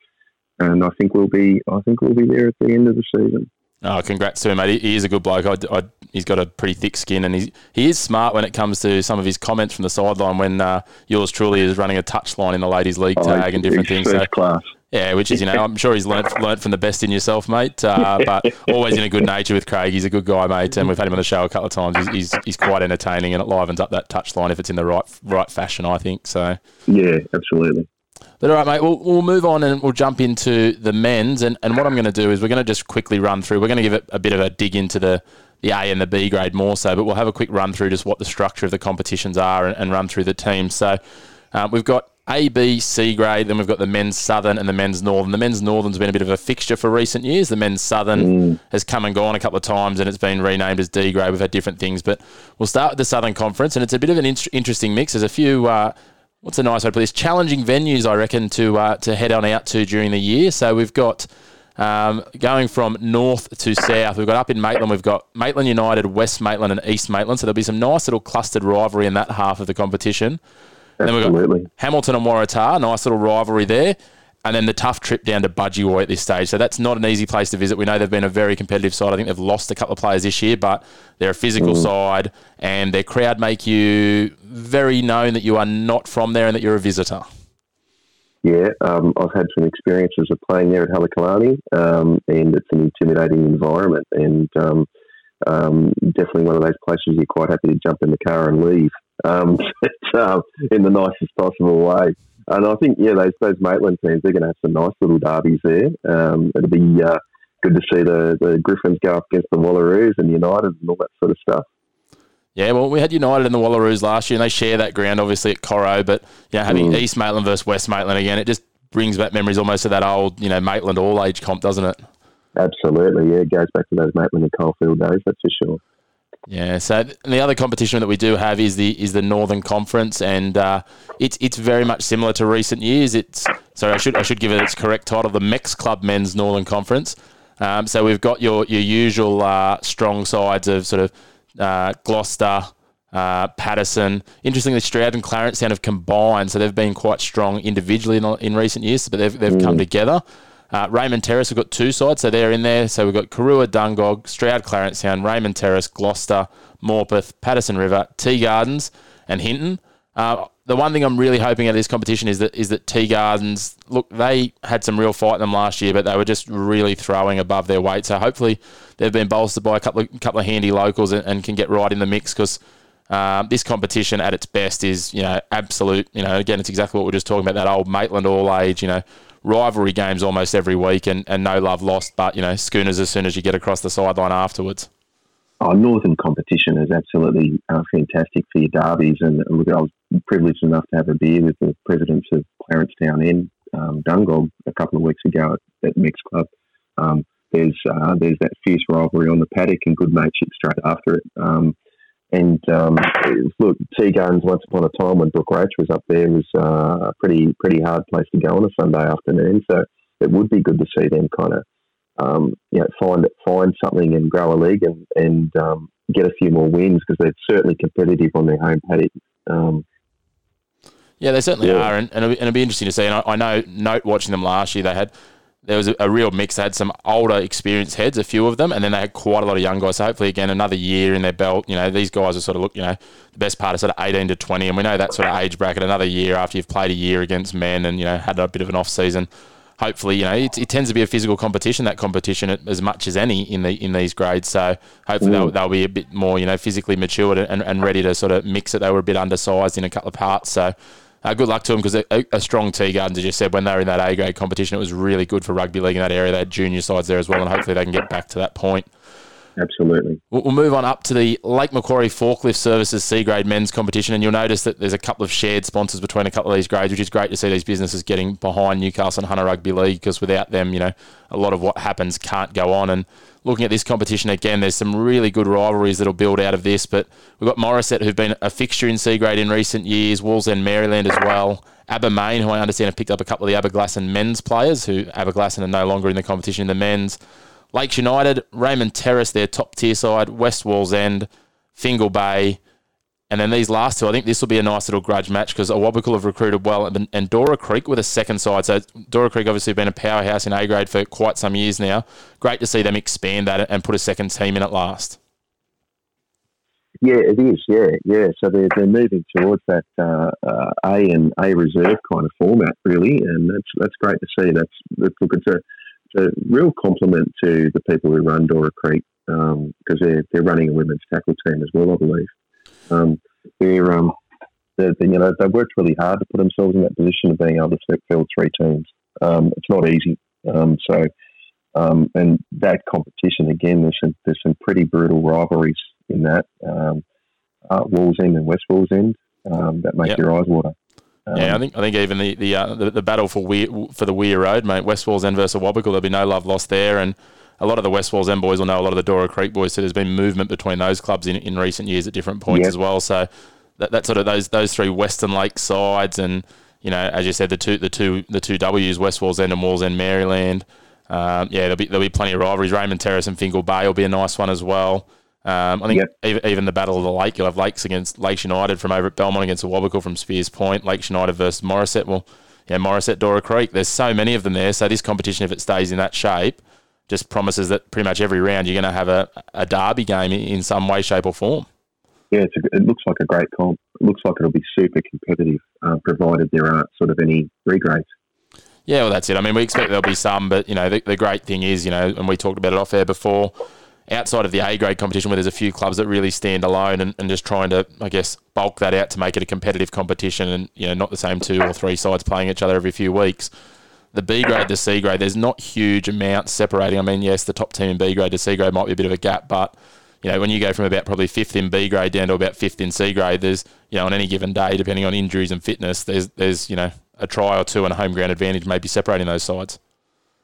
and I think we'll be I think we'll be there at the end of the season.
Oh, congrats to him, mate. He, is a good bloke. I, I, he's got a pretty thick skin, and he's, he is smart when it comes to some of his comments from the sideline when uh, yours truly is running a touchline in the ladies' league oh, tag and different things.
So, class.
Yeah, which is you know I'm sure he's learnt learnt from the best in yourself, mate. Uh, but always in a good nature with Craig. He's a good guy, mate, and we've had him on the show a couple of times. He's he's, he's quite entertaining, and it livens up that touchline if it's in the right right fashion. I think so.
Yeah, absolutely.
But all right, mate, we'll, we'll move on and we'll jump into the men's. And, and what I'm going to do is we're going to just quickly run through. We're going to give it a bit of a dig into the, the A and the B grade more so, but we'll have a quick run through just what the structure of the competitions are and, and run through the teams. So uh, we've got A, B, C grade, then we've got the men's Southern and the men's Northern. The men's Northern's been a bit of a fixture for recent years. The men's Southern mm. has come and gone a couple of times and it's been renamed as D grade. We've had different things, but we'll start with the Southern Conference and it's a bit of an in- interesting mix. There's a few. Uh, what's a nice way to put this? Challenging venues, I reckon, to uh, to head on out to during the year. So we've got um, going from north to south. We've got up in Maitland, we've got Maitland United, West Maitland, and East Maitland. So there'll be some nice little clustered rivalry in that half of the competition.
Absolutely.
then Hamilton and Waratah, nice little rivalry there and then the tough trip down to Budgewoi at this stage. So that's not an easy place to visit. We know they've been a very competitive side. I think they've lost a couple of players this year, but they're a physical mm. side, and their crowd make you very known that you are not from there and that you're a visitor.
Yeah, um, I've had some experiences of playing there at Halakalani, um, and it's an intimidating environment, and um, um definitely one of those places you're quite happy to jump in the car and leave um, [LAUGHS] uh, in the nicest possible way. And I think, yeah, those those Maitland teams, they're going to have some nice little derbies there. Um, it'll be uh, good to see the, the Griffins go up against the Wallaroos and United and all that sort of stuff.
Yeah, well, we had United and the Wallaroos last year, and they share that ground, obviously, at Coro. But, you know, having mm. East Maitland versus West Maitland again, it just brings back memories almost of that old, you know, Maitland all-age comp, doesn't it?
Absolutely, yeah. It goes back to those Maitland and Coalfield days, that's for sure.
Yeah. So the other competition that we do have is the is the Northern Conference, and uh, it's it's very much similar to recent years. It's so I should I should give it its correct title, the Mex Club Men's Northern Conference. Um, so we've got your your usual uh, strong sides of sort of uh, Gloucester, uh, Paterson. Interestingly, Stroud and Clarencetown have combined, so they've been quite strong individually in, in recent years, but they've they've mm. come together. Uh, Raymond Terrace, we've got two sides, so they're in there. So we've got Karuah, Dungog, Stroud, Clarence Town, Raymond Terrace, Gloucester, Morpeth, Paterson River, Tea Gardens, and Hinton. Uh, the one thing I'm really hoping at this competition is that is that Tea Gardens look they had some real fight in them last year, but they were just really throwing above their weight. So hopefully they've been bolstered by a couple of couple of handy locals and, and can get right in the mix because. Um, this competition at its best is, you know, absolute. You know, again, it's exactly what we are just talking about. That old Maitland all age, you know, rivalry games almost every week, and, and no love lost. But you know, schooners as soon as you get across the sideline afterwards.
Oh, Northern competition is absolutely uh, fantastic for your derbies. And look, I was privileged enough to have a beer with the presidents of Clarence Town and um, Dungog a couple of weeks ago at, at Mix Club. Um, there's uh, there's that fierce rivalry on the paddock and good mateship straight after it. Um, and um, look, Tea Gardens once upon a time when Brooke Roach was up there was uh, a pretty pretty hard place to go on a Sunday afternoon. So it would be good to see them kind of um, you know find find something and grow a league and and um, get a few more wins because they're certainly competitive on their home paddock. Um,
yeah, they certainly yeah. are, and, and, it'll be, and it'll be interesting to see. And I, I know, note watching them last year, they had there was a, a, real mix. They had some older, experienced heads, a few of them, and then they had quite a lot of young guys. So hopefully, again, another year in their belt. You know, these guys are sort of look, you know, the best part of sort of eighteen to twenty, and we know that sort of age bracket. Another year after you've played a year against men, and you know had a bit of an off season. Hopefully, you know, it, it tends to be a physical competition. That competition as much as any in the in these grades. So hopefully they'll, they'll be a bit more, you know, physically matured and, and ready to sort of mix it. They were a bit undersized in a couple of parts, so uh, good luck to them because a, a, strong Tea Gardens, as you said, when they were in that A grade competition, it was really good for rugby league in that area. They had junior sides there as well, and hopefully they can get back to that point.
Absolutely.
We'll, we'll move on up to the Lake Macquarie Forklift Services C grade men's competition, and you'll notice that there's a couple of shared sponsors between a couple of these grades, which is great to see these businesses getting behind Newcastle and Hunter Rugby League because without them, you know, a lot of what happens can't go on. And looking at this competition again, there's some really good rivalries that'll build out of this. But we've got Morisset, who've been a fixture in C grade in recent years, Wallsend Maryland as well. Abermain, who I understand have picked up a couple of the Aberglasslyn men's players, who Aberglasslyn are no longer in the competition in the men's. Lakes United, Raymond Terrace, their top tier side, West Wallsend, Fingal Bay, and then these last two, I think this will be a nice little grudge match because Awabakal have recruited well, and, and Dora Creek with a second side. So Dora Creek obviously been a powerhouse in A grade for quite some years now. Great to see them expand that and put a second team in at last.
Yeah, it is. Yeah, yeah. So they're, they're moving towards that uh, uh, A and A reserve kind of format, really, and that's that's great to see. That's, that's look, it's a, a real compliment to the people who run Dora Creek because um, they're they're running a women's tackle team as well, I believe. Um, they're, um, they're, they, you know, they've worked really hard to put themselves in that position of being able to field three teams. Um, it's not easy. Um, so, um, and that competition again, there's some, there's some pretty brutal rivalries in that. Um, uh, Wallsend and West Wallsend um, that make yep. your eyes water.
Um, yeah, I think I think even the the uh, the, the, battle for Weir, for the Weir Road, mate, West Wallsend versus Awabakal, there'll be no love lost there, and a lot of the West Wallsend boys will know a lot of the Dora Creek boys. So there's been movement between those clubs in, in recent years at different points yep. as well. So that, that sort of those those three Western Lake sides, and you know, as you said, the two the two the two Ws, West Wallsend and Wallsend Maryland. Um, yeah, there'll be there'll be plenty of rivalries. Raymond Terrace and Fingal Bay will be a nice one as well. Um, I think yep. even, even, the Battle of the Lake, you'll have Lakes against Lakes United from over at Belmont against Awabakal from Spears Point, Lakes United versus Morisset. Well, yeah, Morisset, Dora Creek. There's so many of them there. So this competition, if it stays in that shape, just promises that pretty much every round you're going to have a, a derby game in some way, shape, or form.
Yeah, a, it looks like a great comp. It looks like it'll be super competitive, uh, provided there aren't sort of any regrades.
Yeah, well, that's it. I mean, we expect there'll be some, but you know, the, the great thing is, you know, and we talked about it off air before outside of the A grade competition where there's a few clubs that really stand alone and, and just trying to, I guess, bulk that out to make it a competitive competition and, you know, not the same two or three sides playing each other every few weeks. The B grade to C grade, there's not huge amounts separating. I mean, yes, the top team in B grade to C grade might be a bit of a gap, but you know, when you go from about probably fifth in B grade down to about fifth in C grade, there's, you know, on any given day, depending on injuries and fitness, there's, there's, you know, a try or two and a home ground advantage maybe separating those sides.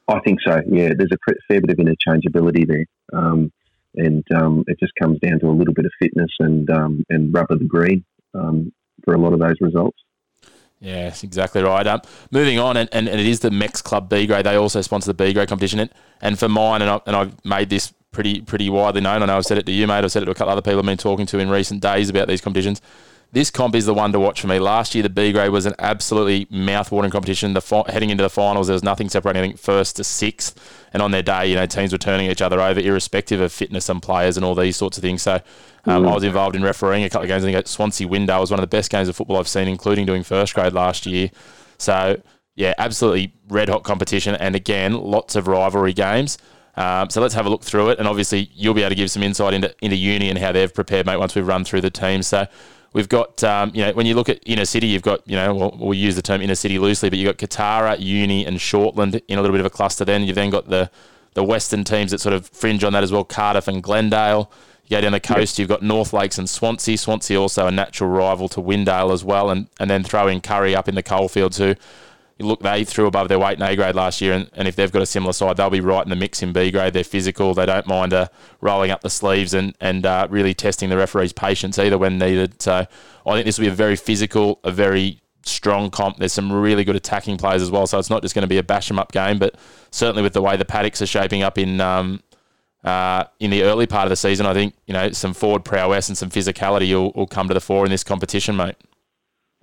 I think so. Yeah, there's a fair bit of interchangeability there, um, and um, it just comes down to a little bit of fitness and um, and rubber the green um, for a lot of those results.
Yes, exactly right. Um, moving on, and, and, it is the Mex Club B grade. They also sponsor the B grade competition, and, and for mine, and, I, and I've made this pretty pretty widely known. I know I've said it to you, mate. I've said it to a couple of other people I've been talking to in recent days about these competitions. This comp is the one to watch for me. Last year, the B grade was an absolutely mouth-watering competition. The fi- heading into the finals, there was nothing separating I think, first to sixth, and on their day, you know, teams were turning each other over, irrespective of fitness and players and all these sorts of things. So, um, I was involved in refereeing a couple of games. I think at Swansea Windale was one of the best games of football I've seen, including doing first grade last year. So, yeah, absolutely red hot competition, and again, lots of rivalry games. Um, so let's have a look through it, and obviously you'll be able to give some insight into into uni and how they've prepared, mate. Once we've run through the teams, so we've got um, you know when you look at inner city, you've got you know we'll, we'll use the term inner city loosely, but you've got Kotara, Uni, and Shortland in a little bit of a cluster. Then you've then got the the western teams that sort of fringe on that as well, Cardiff and Glendale. You go down the coast, you've got North Lakes and Swansea. Swansea also a natural rival to Windale as well, and and then throw in Kurri up in the coalfields who look, they threw above their weight in A grade last year, and, and if they've got a similar side, they'll be right in the mix in B grade. They're physical, they don't mind uh, rolling up the sleeves and and uh, really testing the referee's patience either when needed. So I think this will be a very physical, a very strong comp. There's some really good attacking players as well, so it's not just going to be a bash bash 'em up game, but certainly with the way the paddocks are shaping up in. Um, uh, in the early part of the season, I think you know some forward prowess and some physicality will, will come to the fore in this competition, mate.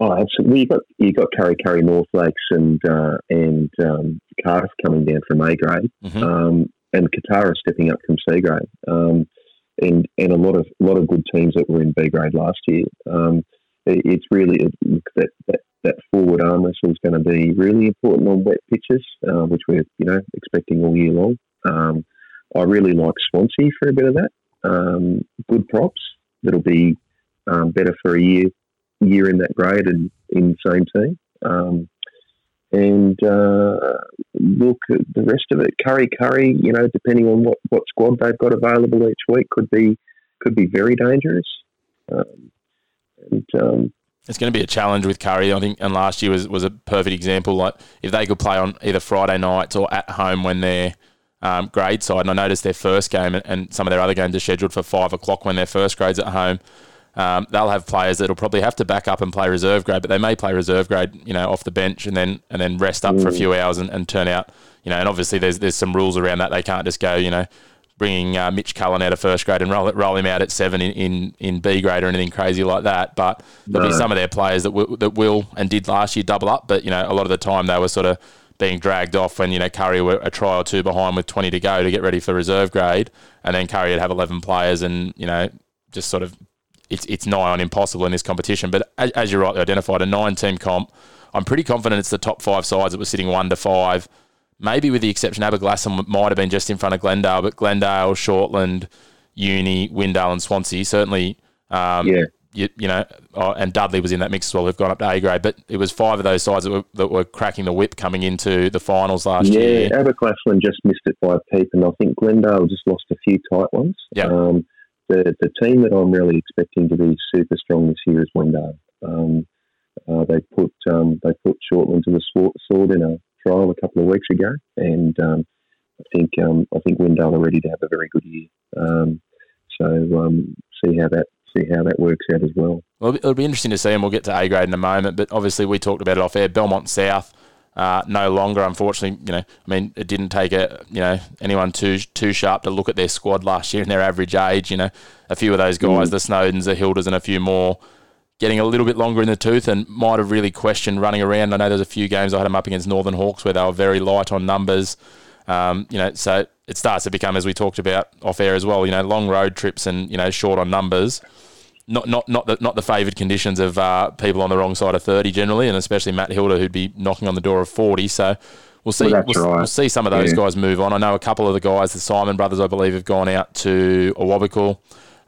Oh, absolutely. You got you got Kurri Kurri North Lakes and uh, and um, Cardiff coming down from A grade,
Mhm.
um, and Kotara stepping up from C grade, um, and and a lot of lot of good teams that were in B grade last year. Um, it, it's really it, that, that that forward arm wrestle is going to be really important on wet pitches, uh, which we're you know expecting all year long. Um, I really like Swansea for a bit of that. Um, good props that'll be um, better for a year year in that grade and in the same team. Um, and uh, look, the rest of it, Kurri Kurri, you know, depending on what, what squad they've got available each week, could be could be very dangerous. Um, and um,
It's going to be a challenge with Kurri, I think, and last year was, was a perfect example. Like if they could play on either Friday nights or at home when they're um, grade side, and I noticed their first game and, and some of their other games are scheduled for five o'clock when their first grade's at home. Um, they'll have players that'll probably have to back up and play reserve grade, but they may play reserve grade, you know, off the bench and then and then rest up for a few hours and, and turn out, you know. And obviously there's there's some rules around that. They can't just go, you know, bringing uh, Mitch Cullen out of first grade and roll it, roll him out at seven in, in, in B grade or anything crazy like that. But there'll be some of their players that will, that will and did last year double up, but you know, a lot of the time they were sort of being dragged off when you know Kurri were a try or two behind with 20 to go to get ready for reserve grade, and then Kurri would have 11 players and you know just sort of it's it's nigh on impossible in this competition. But as, as you rightly identified, a nine team comp, I'm pretty confident it's the top five sides that were sitting one to five. Maybe with the exception, Aberglasslyn might have been just in front of Glendale, but Glendale, Shortland, Uni, Windale, and Swansea certainly. Um,
Yeah.
You, you know, oh, and Dudley was in that mix as well. They've gone up to A grade, but it was five of those sides that were, that were cracking the whip coming into the finals last
yeah,
year.
Yeah, Aberglasslyn just missed it by a peep, and I think Glendale just lost a few tight ones.
Yeah.
Um, the the team that I'm really expecting to be super strong this year is Windale. Um, uh, they put um, they put Shortland to the sword, in a trial a couple of weeks ago, and um, I think um, I think Windale are ready to have a very good year. Um, so um, see how that see how that works out as well.
Well, it'll be interesting to see, and we'll get to A grade in a moment. But obviously, we talked about it off air. Belmont South, uh, no longer, unfortunately. You know, I mean, it didn't take a you know anyone too too sharp to look at their squad last year and their average age. You know, a few of those guys, the Snowdens, the Hilders, and a few more. Getting a little bit longer in the tooth and might have really questioned running around. I know there's a few games I had them up against Northern Hawks where they were very light on numbers. Um, you know, so it starts to become, as we talked about off air as well, you know, long road trips and, you know, short on numbers not not not the not the favoured conditions of uh, people on the wrong side of thirty generally, and especially Matt Hilder who'd be knocking on the door of forty. So we'll see.
Well,
we'll,
right.
we'll see some of those
Yeah.
guys move on. I know a couple of the guys, the Simon brothers, I believe, have gone out to Awabakal.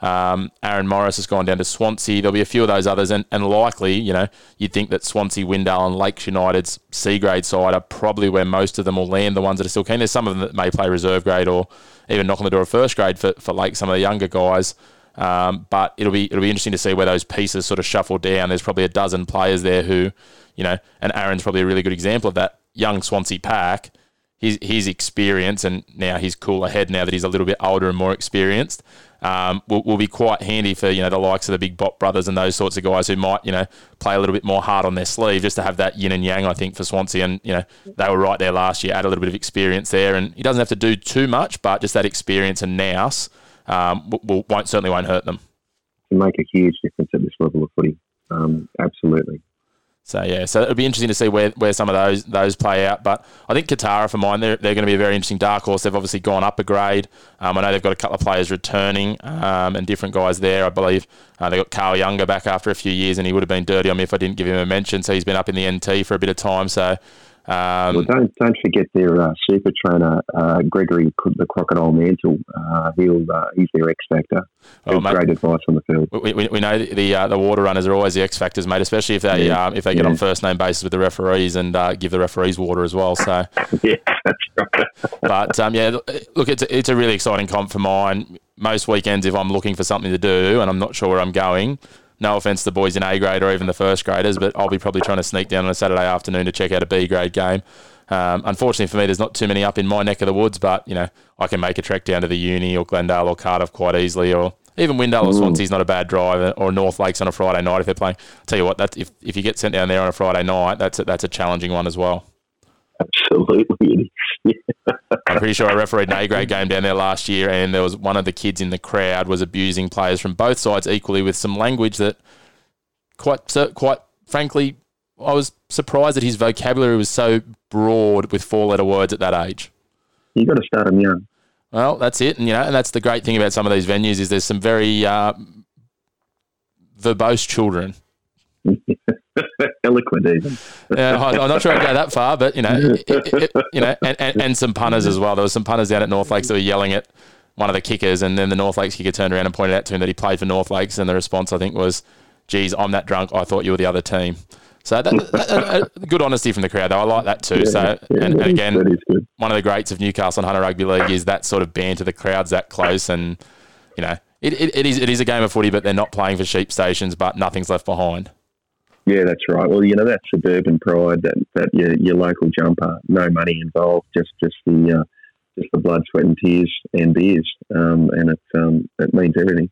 Um, Aaron Morris has gone down to Swansea. There'll be a few of those others, and, and likely, you know, you'd think that Swansea, Windale, and Lakes United's C grade side are probably where most of them will land. The ones that are still keen. There's some of them that may play reserve grade or even knock on the door of first grade for for Lake. Some of the younger guys. Um, but it'll be it'll be interesting to see where those pieces sort of shuffle down. There's probably a dozen players there who, you know, and Aaron's probably a really good example of that young Swansea pack. His his experience and now he's cool ahead now that he's a little bit older and more experienced. Um, will, will be quite handy for you know the likes of the big Bot brothers and those sorts of guys who might you know play a little bit more hard on their sleeve just to have that yin and yang. I think for Swansea and you know they were right there last year, add a little bit of experience there, and he doesn't have to do too much, but just that experience and nous um, will, won't certainly won't hurt them.
Can make a huge difference at this level of footy. Um, absolutely.
So yeah, so it'll be interesting to see where, where some of those those play out. But I think Kotara for mine, they're, they're going to be a very interesting dark horse. They've obviously gone up a grade. Um, I know they've got a couple of players returning um, and different guys there. I believe uh, they got Carl Younger back after a few years, and he would have been dirty on me if I didn't give him a mention. So he's been up in the NT for a bit of time. So um,
well, don't don't forget their uh, super trainer uh, Gregory the Crocodile Mantle. Uh, he'll uh, he's their X factor. Well, mate, great advice on the field.
We, we, we know the uh, the water runners are always the X factors, mate. Especially if they yeah. Um, if they get yeah. on first name basis with the referees and uh, give the referees water as well. So [LAUGHS]
yeah, that's right. [LAUGHS]
but um, yeah, look, it's a, it's a really exciting comp for mine. Most weekends, if I'm looking for something to do and I'm not sure where I'm going, no offense to the boys in A grade or even the first graders, but I'll be probably trying to sneak down on a Saturday afternoon to check out a B grade game. Um, unfortunately for me, there's not too many up in my neck of the woods, but you know I can make a trek down to the Uni or Glendale or Cardiff quite easily, or even Windale or Swansea's not a bad drive, or North Lakes on a Friday night if they're playing. I'll tell you what, that if, if you get sent down there on a Friday night, that's a, that's a challenging one as well.
Absolutely.
I'm pretty sure I refereed an A grade game down there last year, and there was one of the kids in the crowd was abusing players from both sides equally with some language that quite quite frankly, I was surprised that his vocabulary was so broad with four letter words at that age.
You got to start him young.
Well, that's it, and you know, and that's the great thing about some of these venues is there's some very uh, verbose children. [LAUGHS]
Eloquent, even.
uh, I'm not sure I'd go that far, but you know, it, it, you know, and, and, and, some punters as well. There was some punters down at North Lakes that were yelling at one of the kickers, and then the North Lakes kicker turned around and pointed out to him that he played for North Lakes, and the response I think was, geez, I'm that drunk. I thought you were the other team. So that, that, that, good honesty from the crowd, though. I like that too. Yeah, so, yeah, and, and, again, one of the greats of Newcastle and Hunter Rugby League is that sort of banter. The crowd's that close, and you know, it, it, it is it is a game of footy, but they're not playing for sheep stations, but nothing's left behind.
Yeah, that's right. Well, you know, that suburban pride, that, that your, your local jumper, no money involved, just just the uh, just the blood, sweat, and tears and beers, um, and it um, it means everything.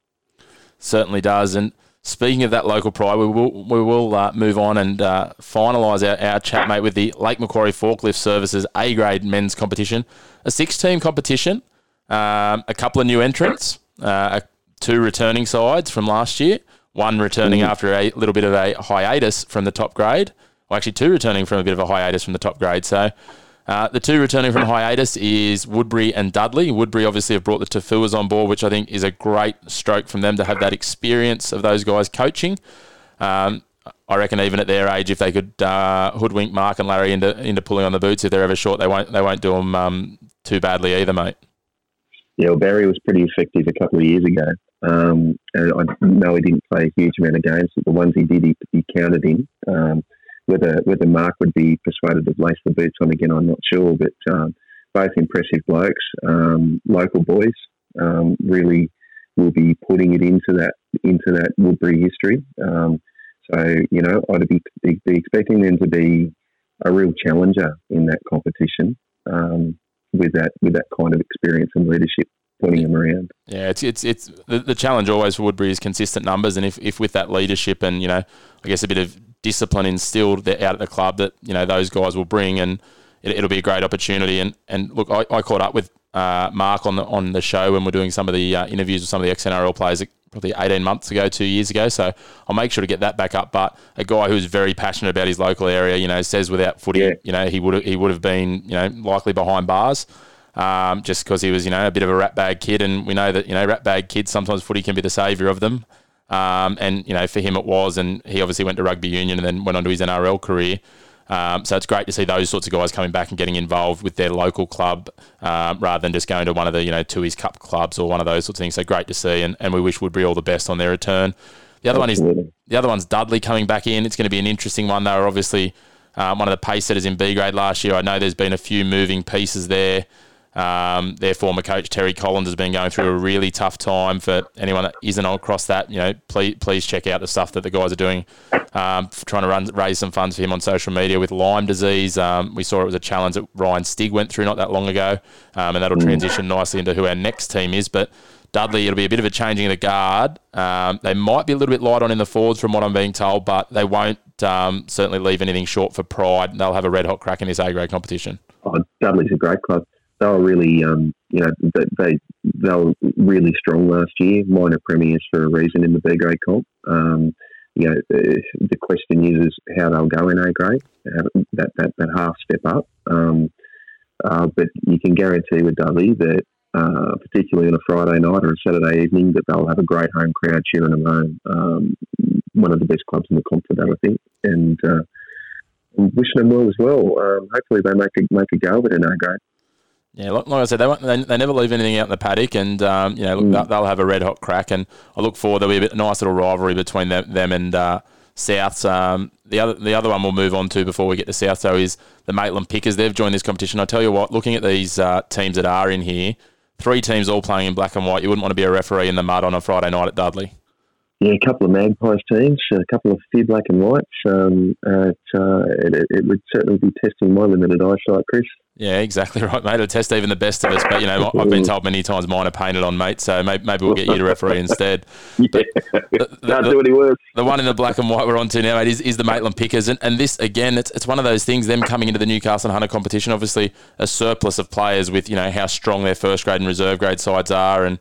Certainly does, and Speaking of that local pride, we will we will uh, move on and uh, finalise our, our chat, mate, with the Lake Macquarie Forklift Services A grade men's competition, a six team competition, um, a couple of new entrants, uh, two returning sides from last year, one returning mm-hmm. after a little bit of a hiatus from the top grade, or actually two returning from a bit of a hiatus from the top grade. So uh, the two returning from hiatus is Woodbury and Dudley. Woodbury obviously have brought the Tafuas on board, which I think is a great stroke from them to have that experience of those guys coaching. Um, I reckon even at their age, if they could uh, hoodwink Mark and Larry into into pulling on the boots if they're ever short, they won't they won't do them um, too badly either, mate.
Yeah, well, Barry was pretty effective a couple of years ago. Um, and I know he didn't play a huge amount of games, but the ones he did, he, he counted in. Um, whether whether Mark would be persuaded to lace the boots on again, I'm not sure. But um, both impressive blokes, um, local boys, um, really will be putting it into that into that Woodbury history. Um, so you know, I'd be, be, be, expecting them to be a real challenger in that competition um, with that with that kind of experience and leadership pointing him around.
Yeah, it's it's it's the, the challenge always for Woodbury is consistent numbers, and if, if with that leadership and you know, I guess a bit of discipline instilled out at the club that you know those guys will bring, and it, will be a great opportunity. And and look, I, I caught up with uh, Mark on the on the show when we're doing some of the uh, interviews with some of the ex NRL players probably 18 months ago, two years ago. So I'll make sure to get that back up. But a guy who's very passionate about his local area, you know, says without footy, yeah. you know, he would he would have been, you know, likely behind bars. Um, just because he was, you know, a bit of a rat bag kid, and we know that you know rat bag kids sometimes footy can be the saviour of them. Um, and you know, for him it was, and he obviously went to rugby union and then went on to his NRL career. Um, so it's great to see those sorts of guys coming back and getting involved with their local club um, rather than just going to one of the you know Tooheys Cup clubs or one of those sorts of things. So great to see, and, and we wish Woodbury all the best on their return. The other Absolutely. one is the other one's Dudley coming back in. It's going to be an interesting one. They were obviously um, one of the pace setters in B grade last year. I know there's been a few moving pieces there. Um, their former coach Terry Collins has been going through a really tough time. For anyone that isn't across that, you know, please please check out the stuff that the guys are doing, um, trying to run raise some funds for him on social media with Lyme disease. Um, we saw it was a challenge that Ryan Stig went through not that long ago, um, and that'll mm. transition nicely into who our next team is. But Dudley, it'll be a bit of a changing of the guard. Um, they might be a little bit light on in the forwards from what I'm being told, but they won't um, certainly leave anything short for pride. They'll have a red hot crack in this A grade competition.
Oh, Dudley's a great club they were really, um, you know, they they were really strong last year. Minor premiers for a reason in the B grade comp. Um, you know, the, the question is, is how they'll go in A grade, uh, that, that, that half step up. Um, uh, but you can guarantee with Dudley that, uh, particularly on a Friday night or a Saturday evening, that they'll have a great home crowd cheering them home. Um, one of the best clubs in the comp for that, I think. And uh, wishing them well as well. Um, hopefully they make a, make a go of it in A grade.
Yeah, like, like I said, they, won't, they, they never leave anything out in the paddock, and um, you know mm. they'll have a red hot crack. And I look forward there'll be a, bit, a nice little rivalry between them, them and uh, Souths. Um, the other the other one we'll move on to before we get to South, though, is the Maitland Pickers. They've joined this competition. I tell you what, looking at these uh, teams that are in here, three teams all playing in black and white. You wouldn't want to be a referee in the mud on a Friday night at Dudley.
Yeah, a couple of Magpies teams, a couple of few black and whites. Um, uh, it, it, would certainly be testing my limited eyesight, Chris.
Yeah, exactly [LAUGHS] right, mate. It'll test even the best of us. But, you know, I've been told many times mine are painted on, mate. So maybe, maybe we'll get you to referee [LAUGHS] instead.
yeah. The, the, [LAUGHS] Can't do any worse.
The one in the black and white we're on to now, mate, is, is the Maitland Pickers. And, and this, again, it's, it's one of those things, them coming into the Newcastle Hunter competition, obviously a surplus of players with, you know, how strong their first grade and reserve grade sides are. And,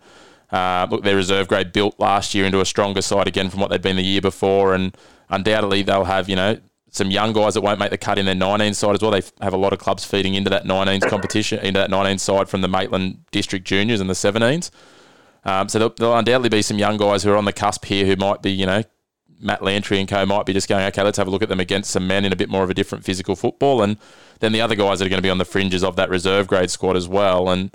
uh, look, their reserve grade built last year into a stronger side again from what they'd been the year before, and undoubtedly they'll have you know some young guys that won't make the cut in their 19 side as well. They have a lot of clubs feeding into that 19s competition, into that 19 side from the Maitland District Juniors and the 17s. Um, so there'll, there'll, undoubtedly be some young guys who are on the cusp here who might be, you know, Matt Lantry and co might be just going, okay, let's have a look at them against some men in a bit more of a different physical football. And then the other guys that are going to be on the fringes of that reserve grade squad as well. And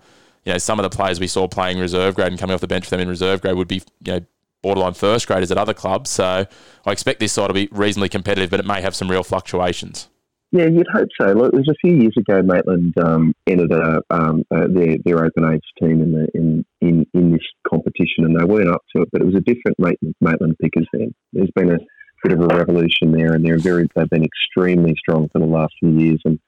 you know, some of the players we saw playing reserve grade and coming off the bench for them in reserve grade would be, you know, borderline first graders at other clubs. So I expect this side to be reasonably competitive, but it may have some real fluctuations.
Yeah, you'd hope so. Look, it was a few years ago, Maitland um, entered a, um, their, their open age team in, the, in, in, in this competition, and they weren't up to it. But it was a different Maitland, Maitland Pickers then. There's been a bit of a revolution there, and they're very they've been extremely strong for the last few years. And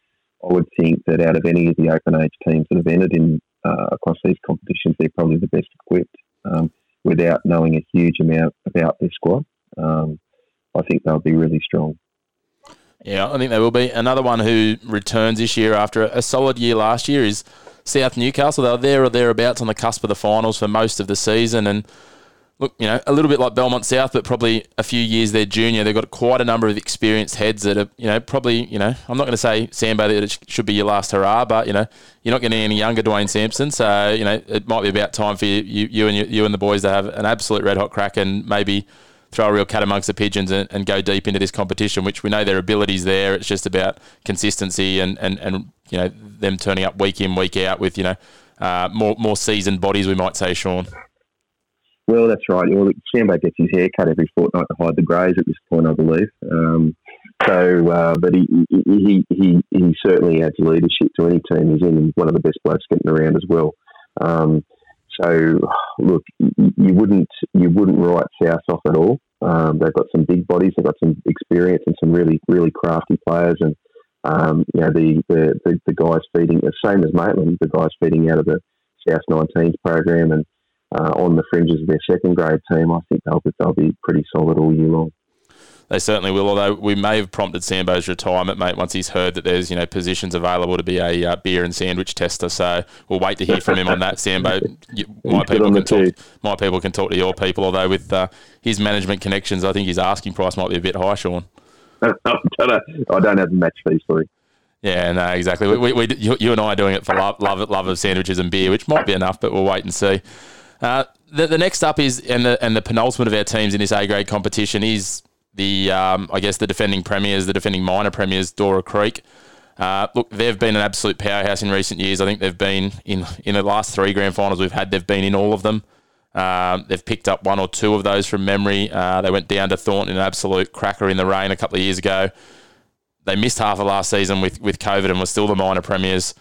I would think that out of any of the open age teams that have entered in uh, across these competitions, they're probably the best equipped um, without knowing a huge amount about their squad. Um, I think they'll be really strong.
Yeah, I think they will be. Another one who returns this year after a solid year last year is South Newcastle. They were there or thereabouts on the cusp of the finals for most of the season and look, you know, a little bit like Belmont South, but probably a few years their junior. They've got quite a number of experienced heads that are, you know, probably, you know, I'm not going to say Sambo that it should be your last hurrah, but you know, you're not getting any younger Dwayne Sampson, so you know, it might be about time for you, you, you and you, and the boys to have an absolute red hot crack and maybe throw a real cat amongst the pigeons and, and go deep into this competition, which we know their abilities there. It's just about consistency and, and, and you know them turning up week in week out with you know uh, more more seasoned bodies, we might say, Sean.
Well, that's right. Well, Sambo gets his hair cut every fortnight to hide the greys at this point, I believe. Um, so, uh, but he, he he he certainly adds leadership to any team he's in. He's one of the best blokes getting around as well. Um, so, look, you wouldn't you wouldn't write South off at all. Um, they've got some big bodies. They've got some experience and some really really crafty players. And um, you know the, the, the the guys feeding the same as Maitland, the guys feeding out of the South 19s program and uh, on the fringes of their second grade team, I think they'll be, they'll be pretty solid all year long.
They certainly will. Although we may have prompted Sambo's retirement, mate, once he's heard that there's you know positions available to be a uh, beer and sandwich tester. So we'll wait to hear from him on that. Sambo, [LAUGHS] my people can talk. My people can talk to your people. Although with uh, his management connections, I think his asking price might be a bit high, Sean. [LAUGHS]
I don't have the match fees for you.
Yeah, no, exactly. We, we, we you, you, and I are doing it for love, love, love of sandwiches and beer, which might be enough, but we'll wait and see. Uh, the, the next up is and the and the penultimate of our teams in this A grade competition is the um, I guess the defending premiers, the defending minor premiers, Dora Creek. Uh, look, they've been an absolute powerhouse in recent years. I think they've been in in the last three grand finals we've had. They've been in all of them. Um, they've picked up one or two of those from memory. Uh, they went down to Thornton in an absolute cracker in the rain a couple of years ago. They missed half of last season with with COVID and were still the minor premiers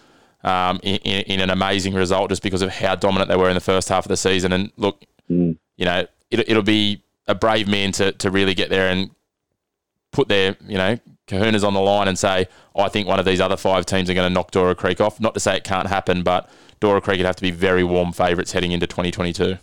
um, in, in, an amazing result just because of how dominant they were in the first half of the season. And look, mm. you know, it, it'll be a brave man to, to really get there and put their, you know, kahunas on the line and say, I think one of these other five teams are going to knock Dora Creek off. Not to say it can't happen, but Dora Creek would have to be very warm favourites heading into 2022.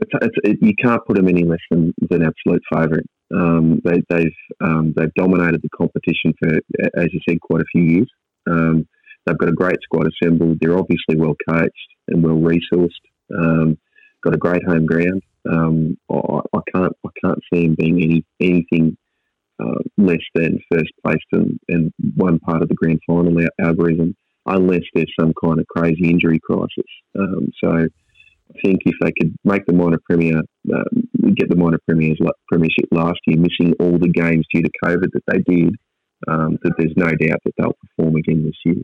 It's, it's, it, you can't put them any less than, than absolute favourite. Um, they, have they've, um, they've dominated the competition for, as you said, quite a few years. Um, They've got a great squad assembled. They're obviously well coached and well resourced. Um, got a great home ground. Um, I, I can't I can't see him being any anything uh, less than first place and, and one part of the grand final algorithm, unless there's some kind of crazy injury crisis. Um, so I think if they could make the minor premier, uh, get the minor premiers premiership last year, missing all the games due to COVID that they did, um, that there's no doubt that they'll perform again this year.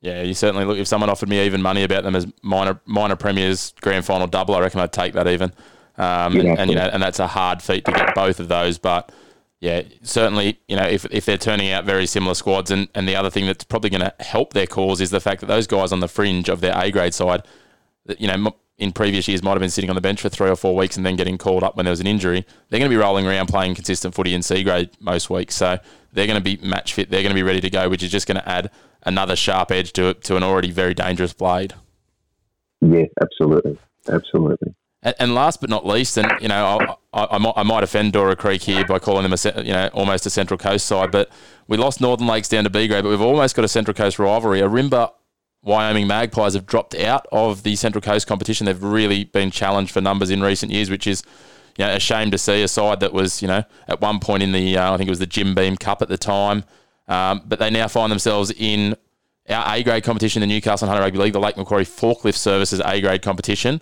Yeah, you certainly look. If someone offered me even money about them as minor minor premiers grand final double, I reckon I'd take that even. Um, and, and, you know, and that's a hard feat to get both of those. But yeah, certainly, you know, if, if they're turning out very similar squads, and, and the other thing that's probably going to help their cause is the fact that those guys on the fringe of their A grade side, that you know, in previous years might have been sitting on the bench for three or four weeks and then getting called up when there was an injury. They're going to be rolling around playing consistent footy in C grade most weeks, so they're going to be match fit. They're going to be ready to go, which is just going to add another sharp edge to to an already very dangerous blade.
Yeah, absolutely, absolutely.
And, and last but not least, and you know, I, I, I, might, I might offend Dora Creek here by calling them a you know almost a Central Coast side, but we lost Northern Lakes down to B grade, but we've almost got a Central Coast rivalry. Ourimbah Wyoming Magpies have dropped out of the Central Coast competition. They've really been challenged for numbers in recent years, which is you know, a shame to see a side that was, you know, at one point in the, uh, I think it was the Jim Beam Cup at the time, um, but they now find themselves in our A grade competition, the Newcastle Hunter Rugby League, the Lake Macquarie Forklift Services A grade competition.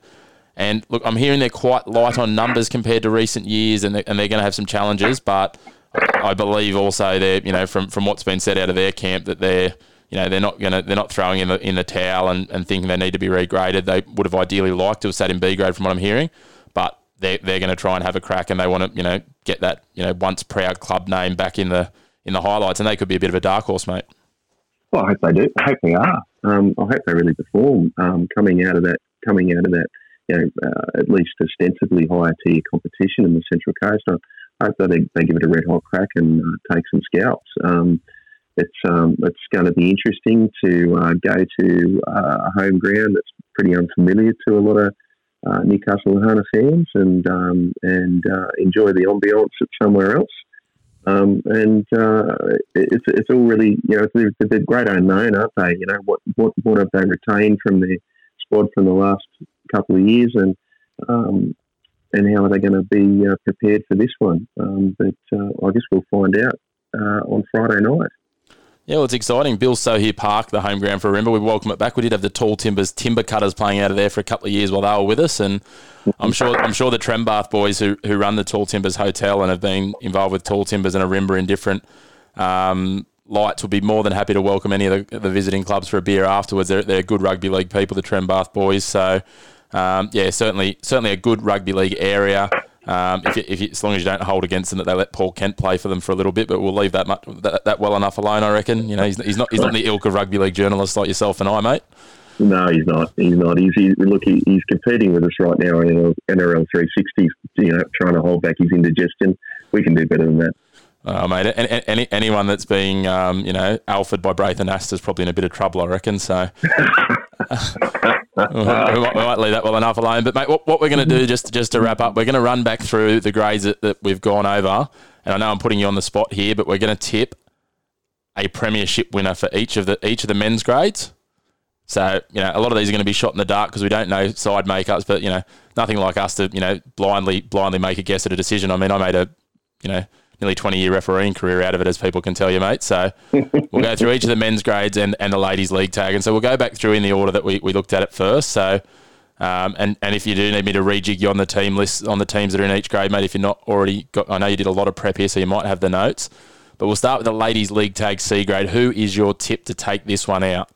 And look, I'm hearing they're quite light on numbers compared to recent years, and they're, and they're going to have some challenges. But I believe also they're, you know, from, from what's been said out of their camp, that they're, you know, they're not going to, they're not throwing in the in the towel and, and thinking they need to be regraded. They would have ideally liked to have sat in B grade, from what I'm hearing, but they're, they're going to try and have a crack, and they want to, you know, get that, you know, once proud club name back in the in the highlights, and they could be a bit of a dark horse, mate.
Well, I hope they do. I hope they are. Um, I hope they really perform um, coming out of that. Coming out of that you know, uh, at least ostensibly higher tier competition in the Central Coast. I hope that they, they give it a red hot crack and uh, take some scalps. Um, it's um, it's going to be interesting to uh, go to uh, a home ground that's pretty unfamiliar to a lot of uh, Newcastle and fans, and um, and uh, enjoy the ambiance at somewhere else. Um, and it's it's all really you know they're, they're great unknown, aren't they? You know what what what have they retained from their squad from the last couple of years, and um, and how are they going to be uh, prepared for this one? Um, but uh, I guess we'll find out uh, on Friday night.
Yeah, well, it's exciting. Bill Sohier Park, the home ground for Remember, we welcome it back. We did have the Tall Timbers Timber Cutters playing out of there for a couple of years while they were with us, and I'm sure I'm sure the Trembath boys who, who run the Tall Timbers Hotel and have been involved with Tall Timbers and Ourimbah in different um, lights would be more than happy to welcome any of the, the visiting clubs for a beer afterwards. They're, they're good rugby league people, the Trembath boys. So um, yeah, certainly certainly a good rugby league area. Um, if, you, if you, as long as you don't hold against them that they let Paul Kent play for them for a little bit, but we'll leave that much, that, that well enough alone. I reckon. You know, he's, he's not he's not the ilk of rugby league journalists like yourself and I, mate.
No, he's not. He's not. He's he, look. He, he's competing with us right now in NRL three hundred and sixty. You know, trying to hold back his indigestion. We can do better than that.
Oh, mate, any, any, anyone that's being, um, you know, alphaed by Braith Anasta's probably in a bit of trouble, I reckon. So [LAUGHS] [LAUGHS] we, might, we, might, leave that well enough alone. But mate, what, what we're going to do just just to wrap up, we're going to run back through the grades that, that we've gone over, and I know I'm putting you on the spot here, but we're going to tip a premiership winner for each of the each of the men's grades. So you know, a lot of these are going to be shot in the dark because we don't know side makeups, but you know, nothing like us to you know blindly blindly make a guess at a decision. I mean, I made a you know nearly 20 year refereeing career out of it, as people can tell you, mate. So [LAUGHS] we'll go through each of the men's grades and, and the ladies' league tag. And so we'll go back through in the order that we, we looked at it first. So, um, and, and if you do need me to rejig you on the team list, on the teams that are in each grade, mate, if you're not already got, I know you did a lot of prep here, so you might have the notes. But we'll start with the ladies' league tag C grade. Who is your tip to take this one out?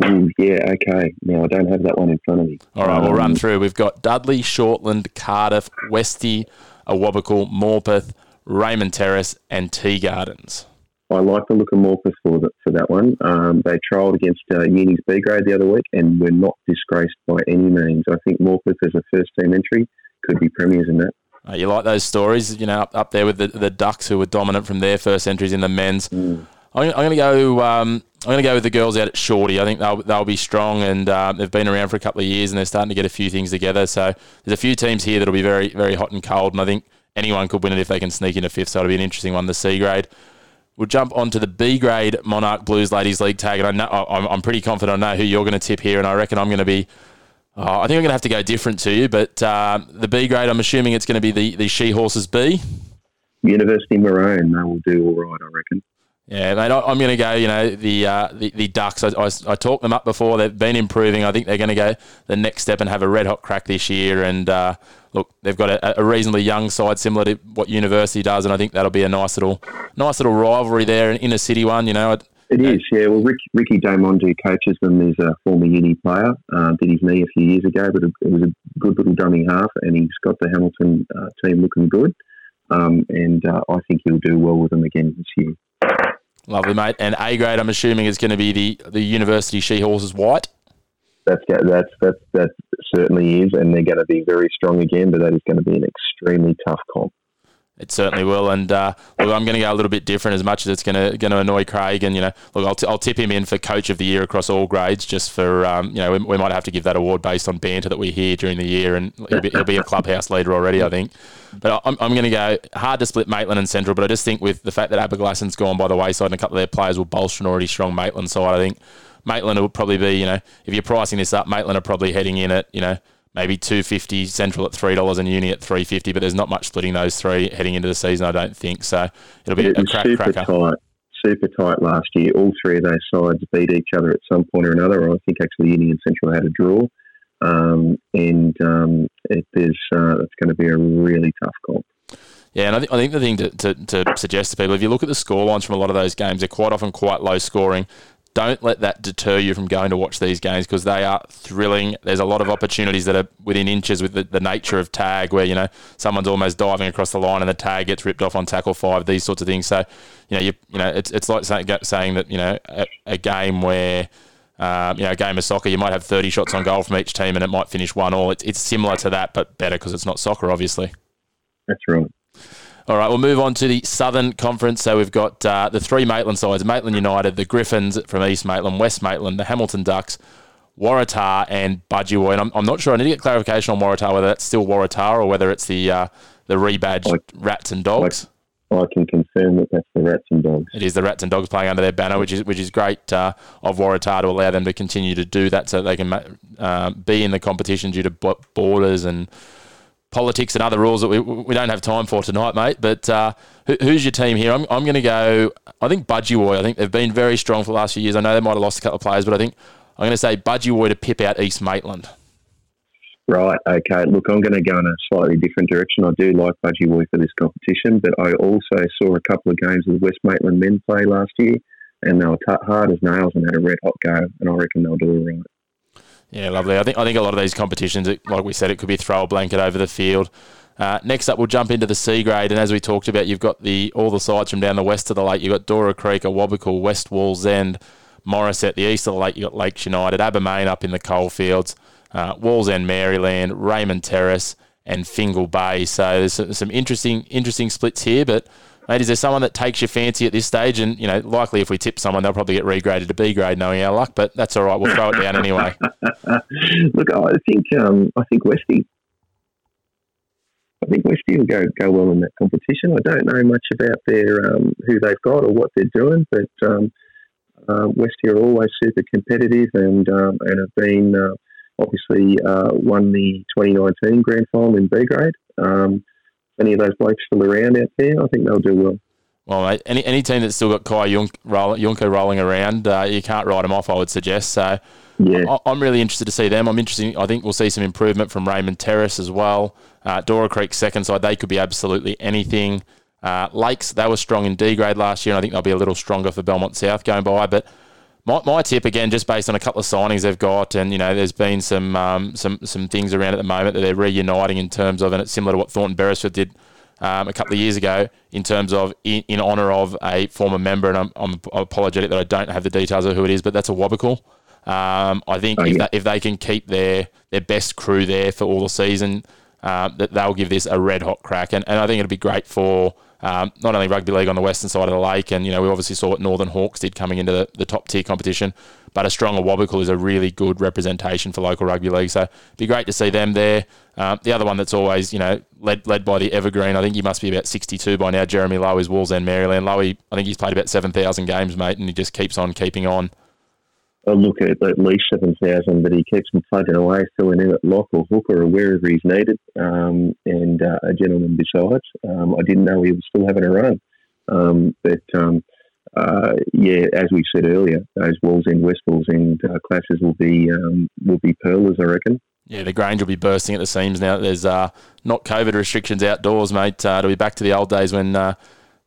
Mm, yeah, okay. Now I don't have that one in front of me.
All right, um, we'll run um, through. We've got Dudley, Shortland, Cardiff, Westy, Awabakal, Morpeth, Raymond Terrace, and Tea Gardens.
I like the look of Morpeth for, the, for that one. Um, they trialled against uh, Uni's B grade the other week and were not disgraced by any means. I think Morpeth as a first team entry could be premiers in that.
Uh, you like those stories, you know, up, up there with the, the Ducks who were dominant from their first entries in the men's. Mm. I'm, I'm going to go. Um, I'm going to go with the girls out at Shorty. I think they'll they'll be strong, and uh, they've been around for a couple of years, and they're starting to get a few things together. So there's a few teams here that'll be very very hot and cold, and I think anyone could win it if they can sneak into fifth. So it'll be an interesting one. The C grade. We'll jump on to the B grade Monarch Blues Ladies League tag, and I know I'm, I'm pretty confident I know who you're going to tip here, and I reckon I'm going to be Oh, I think I'm going to have to go different to you, but um, the B grade, I'm assuming it's going to be the, the Seahorses B.
University Maroon, they will do all right, I reckon.
Yeah, mate, I- I'm going to go. You know, the uh, the, the Ducks. I, I, I talked them up before. They've been improving. I think they're going to go the next step and have a red hot crack this year. And uh, look, they've got a, a reasonably young side, similar to what University does. And I think that'll be a nice little nice little rivalry there, an inner city one. You know, I-
It is, yeah. Well, Rick, Ricky Damond, who coaches them, is a former uni player. Uh, did his knee a few years ago, but it was a good little dummy half, and he's got the Hamilton uh, team looking good. Um, and uh, I think he'll do well with them again this year.
Lovely, mate. And A grade, I'm assuming is going to be the the University Seahorses White.
That's that's that's that certainly is, and they're going to be very strong again. But that is going to be an extremely tough comp.
It certainly will, and uh, look, I'm going to go a little bit different. As much as it's going to going to annoy Craig, and you know, look, I'll, t- I'll tip him in for coach of the year across all grades, just for um, you know, we, we might have to give that award based on banter that we hear during the year, and he'll be, he'll be a clubhouse leader already, I think. But I'm, I'm going to go hard to split Maitland and Central, but I just think with the fact that Aberglasslyn's gone by the wayside and a couple of their players will bolster an already strong Maitland side, I think Maitland will probably be, you know, if you're pricing this up, Maitland are probably heading in at, you know, maybe two fifty, Central at three dollars, and Uni at three fifty. But there's not much splitting those three heading into the season, I don't think. So it'll be
It
a crack
super
cracker.
tight, super tight last year. All three of those sides beat each other at some point or another. I think actually Uni and Central had a draw, um, and um, it is uh, it's going to be a really tough comp.
Yeah, and I, think I think the thing to, to, to suggest to people, if you look at the score lines from a lot of those games, they're quite often quite low scoring. Don't let that deter you from going to watch these games because they are thrilling. There's a lot of opportunities that are within inches with the, the nature of tag, where you know someone's almost diving across the line and the tag gets ripped off on tackle five. These sorts of things. So, you know, you you know, it's it's like saying, saying that you know a, a game where. Um, you know, a game of soccer, you might have 30 shots on goal from each team and it might finish one all. It's, it's similar to that, but better because it's not soccer, obviously.
That's right.
All right, we'll move on to the Southern Conference. So we've got uh, the three Maitland sides Maitland United, the Griffins from East Maitland, West Maitland, the Hamilton Ducks, Waratah, and Budgie And I'm, I'm not sure, I need to get clarification on Waratah, whether that's still Waratah or whether it's the uh, the rebadged
Like-
Rats and Dogs.
I can confirm that that's the Rats and Dogs.
It is the Rats and Dogs playing under their banner, which is which is great uh, of Waratah to allow them to continue to do that, so they can uh, be in the competition due to borders and politics and other rules that we, we don't have time for tonight, mate. But uh, who, who's your team here? I'm, I'm going to go. I think Budgewoi. I think they've been very strong for the last few years. I know they might have lost a couple of players, but I think I'm going to say Budgewoi to pip out East Maitland.
Right, okay. Look, I'm going to go in a slightly different direction. I do like Budgewoi for this competition, but I also saw a couple of games of the West Maitland men play last year, and they were t- hard as nails and had a red hot go, and I reckon they'll do all right.
Yeah, lovely. I think I think a lot of these competitions, it- like we said, it could be throw a blanket over the field. Uh, next up, we'll jump into the C grade, and as we talked about, you've got the all the sides from down the west of the lake. You've got Dora Creek, Awabakal, West Wallsend, Morris at The east of the lake, you've got Lakes United, Abermain up in the coalfields, uh, Walls End, Maryland, Raymond Terrace, and Fingal Bay. So there's some, some interesting interesting splits here, but. Mate, is there someone that takes your fancy at this stage? And you know, likely if we tip someone, they'll probably get regraded to B grade, knowing our luck. But that's all right. We'll throw it down anyway. [LAUGHS]
Look, I think um, I think Westie. I think Westie will go go well in that competition. I don't know much about their um, who they've got or what they're doing, but um, uh, Westie are always super competitive and um, and have been uh, obviously uh, won the 2019 grand final in B grade. Um, any of those blokes still around out there, I think they'll do well.
Well, mate, any, any team that's still got Kai Junk, roll, rolling around, uh, you can't write them off, I would suggest. So
Yeah,
I, I'm really interested to see them. I'm interested. I think we'll see some improvement from Raymond Terrace as well. Uh, Dora Creek second side, they could be absolutely anything. Uh, Lakes, they were strong in D grade last year, and I think they'll be a little stronger for Belmont South going by. But my, my tip again, just based on a couple of signings they've got, and you know, there's been some um, some some things around at the moment that they're reuniting in terms of, and it's similar to what Thornton Beresfield did um, a couple of years ago in terms of in, in honour of a former member, and I'm, I'm apologetic that I don't have the details of who it is, but that's Awabakal. Um, I think
Oh,
if,
yeah.
they, if they can keep their their best crew there for all the season, um, that they'll give this a red hot crack, and, and I think it'll be great for um, not only rugby league on the western side of the lake, and you know we obviously saw what Northern Hawks did coming into the, the top tier competition, but a stronger Wobbicle is a really good representation for local rugby league. So it'd be great to see them there. Um, the other one that's always you know led led by the evergreen, I think he must be about 62 by now. Jeremy Lowe is Wallsend Maryland. Lowe, I think he's played about 7,000 games, mate, and he just keeps on keeping on.
A look at at least 7,000, but he keeps them plugging away, filling in at lock or hook or wherever he's needed. Um, and uh, a gentleman besides. Um, I didn't know he was still having a run. Um, but um, uh, yeah, as we said earlier, those Wallsend, West Wallsend uh, clashes will be um, will be pearlers, I reckon.
Yeah, the Grange will be bursting at the seams now. There's uh, not COVID restrictions outdoors, mate. Uh, it'll be back to the old days when uh,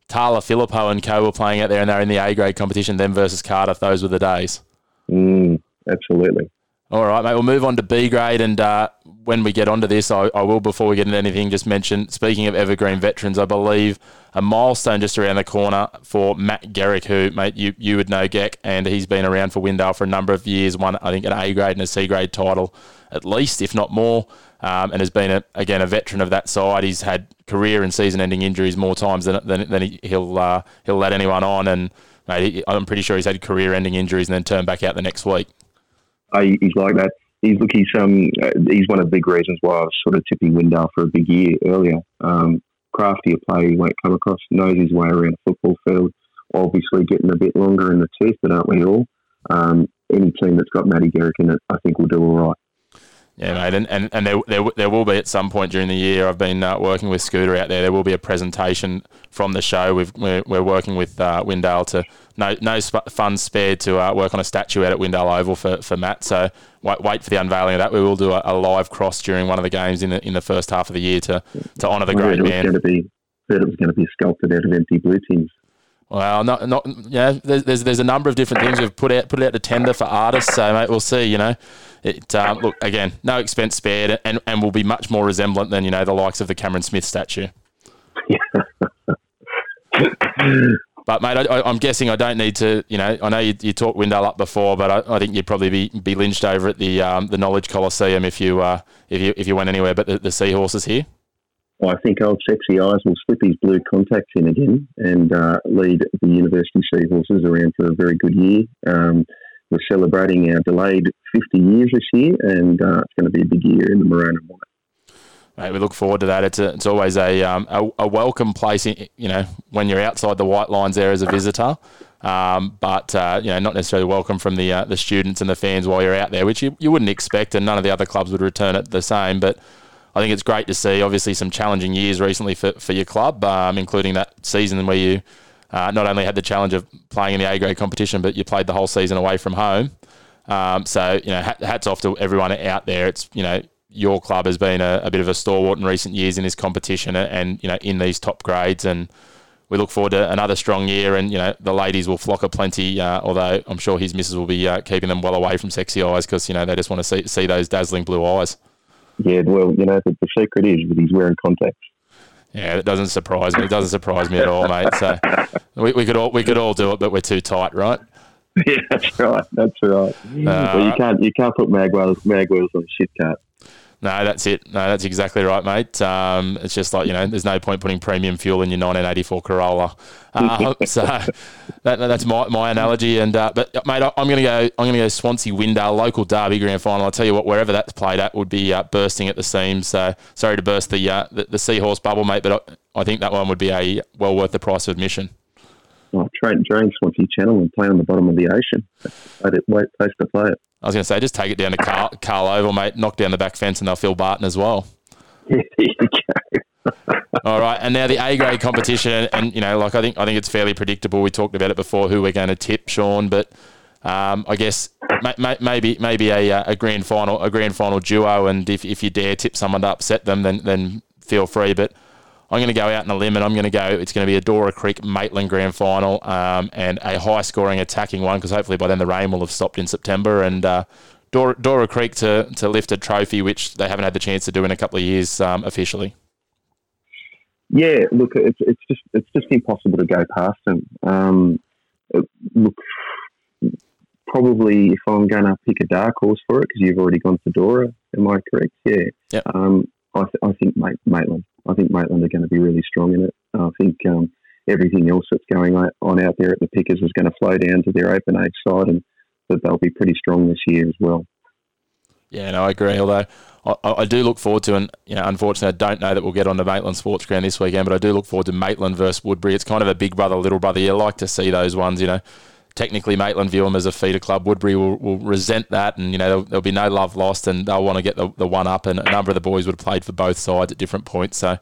Tala Philippou and co were playing out there and they're in the A grade competition, them versus Cardiff. Those were the days.
Mm, absolutely.
All right, mate. We'll move on to B grade, and uh, when we get onto this, I, I, will, before we get into anything, just mention. Speaking of evergreen veterans, I believe a milestone just around the corner for Matt Garrick, who, mate, you you would know Geck, and he's been around for Windale for a number of years. Won, I think, an A grade and a C grade title, at least, if not more, um, and has been a, again a veteran of that side. He's had career and season-ending injuries more times than than, than he, will uh, he'll let anyone on, and mate, I'm pretty sure he's had career-ending injuries and then turned back out the next week.
He's like that. He's look. He's um. Uh, he's one of the big reasons why I was sort of tipping Windale for a big year earlier. Um, crafty a player he won't come across. Knows his way around a football field. Obviously, getting a bit longer in the tooth, but aren't we all? Um, any team that's got Matty Garrick in it, I think will do all right.
Yeah, mate, and, and, and there, there, there will be at some point during the year. I've been uh, working with Scooter out there. There will be a presentation from the show. We've, we're, we're working with uh, Windale to no no funds spared to uh, work on a statue out at Windale Oval for, for Matt. So wait, wait for the unveiling of that. We will do a, a, live cross during one of the games in the in the first half of the year to, to honour the great man.
Going to be, it was going to be sculpted out of empty blue tins.
Well, not not yeah. There's, there's there's a number of different things we've put out put out to tender for artists. So mate, we'll see. You know, it um, look again, no expense spared, and and will be much more resemblant than you know the likes of the Cameron Smith statue. [LAUGHS] but mate, I, am guessing I don't need to. You know, I know you, you talked Windale up before, but I, I, think you'd probably be, be lynched over at the um, the Knowledge Coliseum if you uh, if you if you went anywhere but the, the Seahorses here.
I think old sexy eyes will slip his blue contacts in again and uh, lead the University Seahorses around for a very good year. Um, we're celebrating our delayed 50 years this year, and uh, it's going to be a big year in the maroon white.
Mate, we look forward to that. It's a, it's always a, um, a, a welcome place. In, you know, when you're outside the white lines there as a visitor, um, but uh, you know, not necessarily welcome from the uh, the students and the fans while you're out there, which you, you wouldn't expect, and none of the other clubs would return it the same. But I think it's great to see, obviously, some challenging years recently for, for your club, um, including that season where you uh, not only had the challenge of playing in the A grade competition, but you played the whole season away from home. Um, so, you know, hats off to everyone out there. It's, you know, your club has been a, a, bit of a stalwart in recent years in this competition and, you know, in these top grades. And we look forward to another strong year. And, you know, the ladies will flock a plenty, uh, although I'm sure his missus will be uh, keeping them well away from sexy eyes because, you know, they just want to see, see those dazzling blue eyes.
Yeah, well, you know, the, the secret is that he's wearing contacts.
Yeah, it doesn't surprise me. It doesn't surprise me at all, mate. So we, we could all we could all do it, but we're too tight, right? [LAUGHS]
Yeah, that's right. That's right. Uh, well, you can't you can't put mag wheels, mag wheels on a shit cart.
No, that's it. No, that's exactly right, mate. Um, it's just like you know, there's no point putting premium fuel in your 1984 Corolla. Uh, [LAUGHS] so that, that's my, my analogy. And uh, but mate, I'm going to go. I'm to go Swansea Windale local derby grand final. I'll tell you what, wherever that's played at would be uh, bursting at the seams. So sorry to burst the uh, the, the, seahorse bubble, mate, but I, I, think that one would be a well worth the price of admission.
Well, train, train Swansea Channel and play on the bottom of the ocean. That's a great place to play it.
I was going to say, just take it down to Carl, Carl Oval, mate. Knock down the back fence, and they'll fill Barton as well. [LAUGHS] All right, and now the A grade competition, and, and, you know, like I think I think it's fairly predictable. We talked about it before, who we're going to tip, Sean, but um, I guess may, may, maybe maybe a, uh, a grand final a grand final duo, and if, if you dare tip someone to upset them, then then feel free. But I'm going to go out on a limb and I'm going to go. It's going to be a Dora Creek Maitland Grand Final um, and a high scoring attacking one because hopefully by then the rain will have stopped in September and uh, Dora, Dora, Creek to, to lift a trophy which they haven't had the chance to do in a couple of years um, officially.
Yeah, look, it's it's just it's just impossible to go past them. Um, look, probably if I'm going to pick a dark horse for it because you've already gone for Dora, am I correct? Yeah.
Yep.
Um, I, th- I think Maitland. I think Maitland are going to be really strong in it. I think um, everything else that's going on out there at the Pickers is going to flow down to their open age side, and that they'll be pretty strong this year as well.
Yeah, no, I agree. Although I, I, do look forward to, and you know, unfortunately, I don't know that we'll get on to Maitland Sports Ground this weekend, but I do look forward to Maitland versus Woodberry. It's kind of a big brother, little brother. You like to see those ones, you know technically Maitland view them as a feeder club. Woodberry will, will resent that, and you know there'll, there'll be no love lost, and they'll want to get the, the one up. And a number of the boys would have played for both sides at different points, so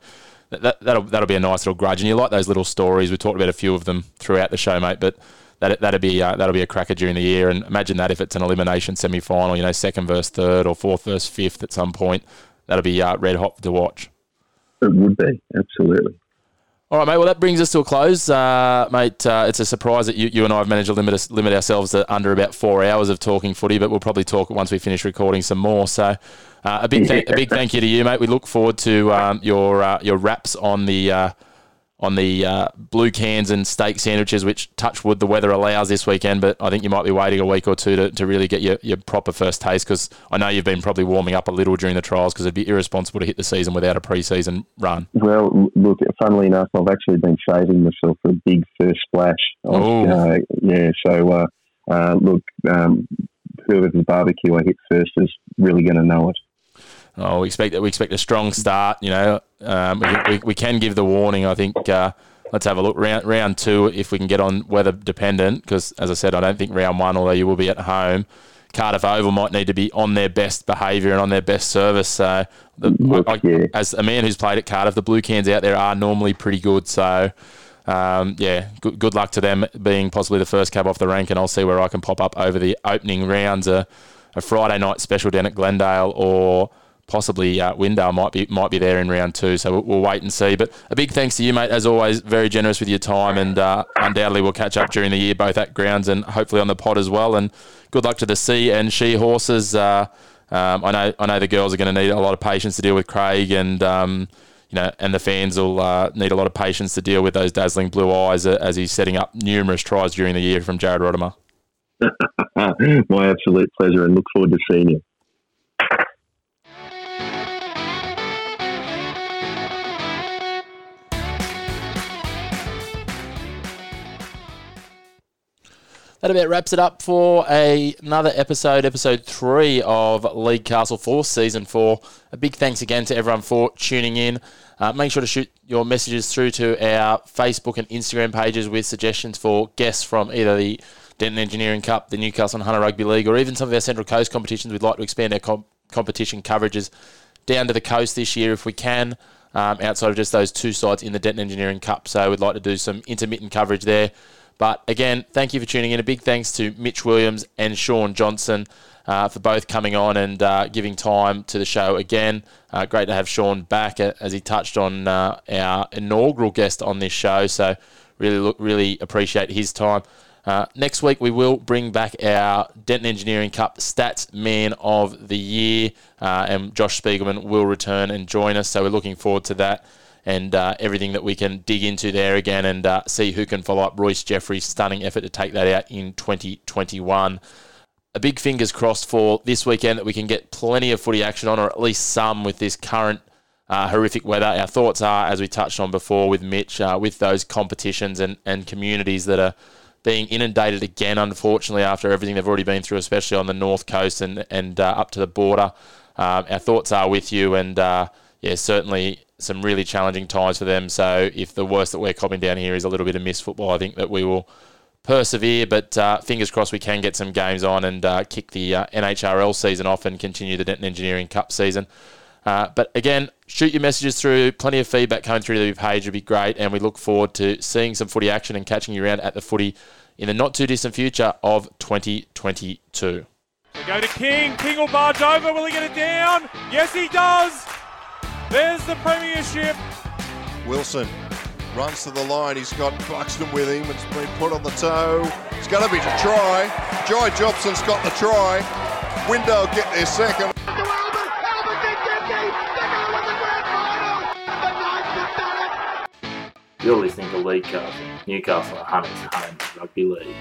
that, that, that'll that'll be a nice little grudge. And you like those little stories. We talked about a few of them throughout the show, mate, but. That, that'll be uh, that'll be a cracker during the year, and imagine that if it's an elimination semi final, you know, second versus third or fourth versus fifth at some point, that'll be uh, red hot to watch.
It would be absolutely.
All right, mate. Well, that brings us to a close, uh, mate. Uh, it's a surprise that you, you and I have managed to limit us, limit ourselves to under about four hours of talking footy, but we'll probably talk once we finish recording some more. So, uh, a big th- a big thank you to you, mate. We look forward to um, your uh, your wraps on the uh, on the uh, blue cans and steak sandwiches, which touch wood the weather allows this weekend. But I think you might be waiting a week or two to, to really get your, your proper first taste because I know you've been probably warming up a little during the trials because it'd be irresponsible to hit the season without a pre-season run.
Well, look, funnily enough, I've actually been saving myself for a big first splash.
Oh.
Uh, yeah, so uh, uh, look, um, whoever's barbecue I hit first is really going to know it.
Oh, we expect we expect a strong start. You know, um, we, we, we can give the warning. I think. Uh, let's have a look round round two if we can get on weather dependent. Because as I said, I don't think round one, although you will be at home, Cardiff Oval might need to be on their best behaviour and on their best service. So, the, I,
yeah.
as a man who's played at Cardiff, the blue cans out there are normally pretty good. So. Um, yeah, good, good luck to them being possibly the first cab off the rank, and I'll see where I can pop up over the opening rounds. A, a Friday night special down at Glendale, or possibly uh, might be might be there in round two. So we'll, we'll wait and see. But a big thanks to you, mate. As always, very generous with your time, and uh, undoubtedly we'll catch up during the year, both at grounds and hopefully on the pod as well. And good luck to the C and She horses. Uh, um, I know I know the girls are going to need a lot of patience to deal with Craig, and um, you know, and the fans will uh, need a lot of patience to deal with those dazzling blue eyes as he's setting up numerous tries during the year from Jared Rodimer. [LAUGHS]
My absolute pleasure, and look forward to seeing you.
That about wraps it up for a, another episode, episode three of League Castle 4, season four. A big thanks again to everyone for tuning in. Uh, make sure to shoot your messages through to our Facebook and Instagram pages with suggestions for guests from either the Denton Engineering Cup, the Newcastle and Hunter Rugby League, or even some of our Central Coast competitions. We'd like to expand our com- competition coverages down to the coast this year if we can, um, outside of just those two sides in the Denton Engineering Cup. So we'd like to do some intermittent coverage there. But again, thank you for tuning in. A big thanks to Mitch Williams and Sean Johnson uh, for both coming on and uh, giving time to the show again. Uh, great to have Sean back as he touched on uh, our inaugural guest on this show. So really, look, really appreciate his time. Uh, next week, we will bring back our Denton Engineering Cup Stats Man of the Year, uh, and Josh Spiegelman will return and join us. So we're looking forward to that and uh, everything that we can dig into there again and uh, see who can follow up Royce Jeffrey's stunning effort to take that out in 2021. A big fingers crossed for this weekend that we can get plenty of footy action on, or at least some with this current uh, horrific weather. Our thoughts are, as we touched on before with Mitch, uh, with those competitions and, and communities that are being inundated again, unfortunately, after everything they've already been through, especially on the north coast and, and uh, up to the border. Um, our thoughts are with you, and uh, yeah, certainly some really challenging times for them. So if the worst that we're copping down here is a little bit of missed football, I think that we will persevere. But uh, fingers crossed we can get some games on and uh, kick the uh, NHRL season off and continue the Denton Engineering Cup season. Uh, but again, shoot your messages through. Plenty of feedback coming through the page would be great, and we look forward to seeing some footy action and catching you around at the footy in the not too distant future of 2022.
We go to King. King will barge over. Will he get it down? Yes, he does. There's the premiership.
Wilson runs to the line. He's got Buxton with him. It's been put on the toe. It's going to be a try. Joy Jobson's got the try. Windale get their second.
You're listening to League Castle, Newcastle Hunters Home Rugby League.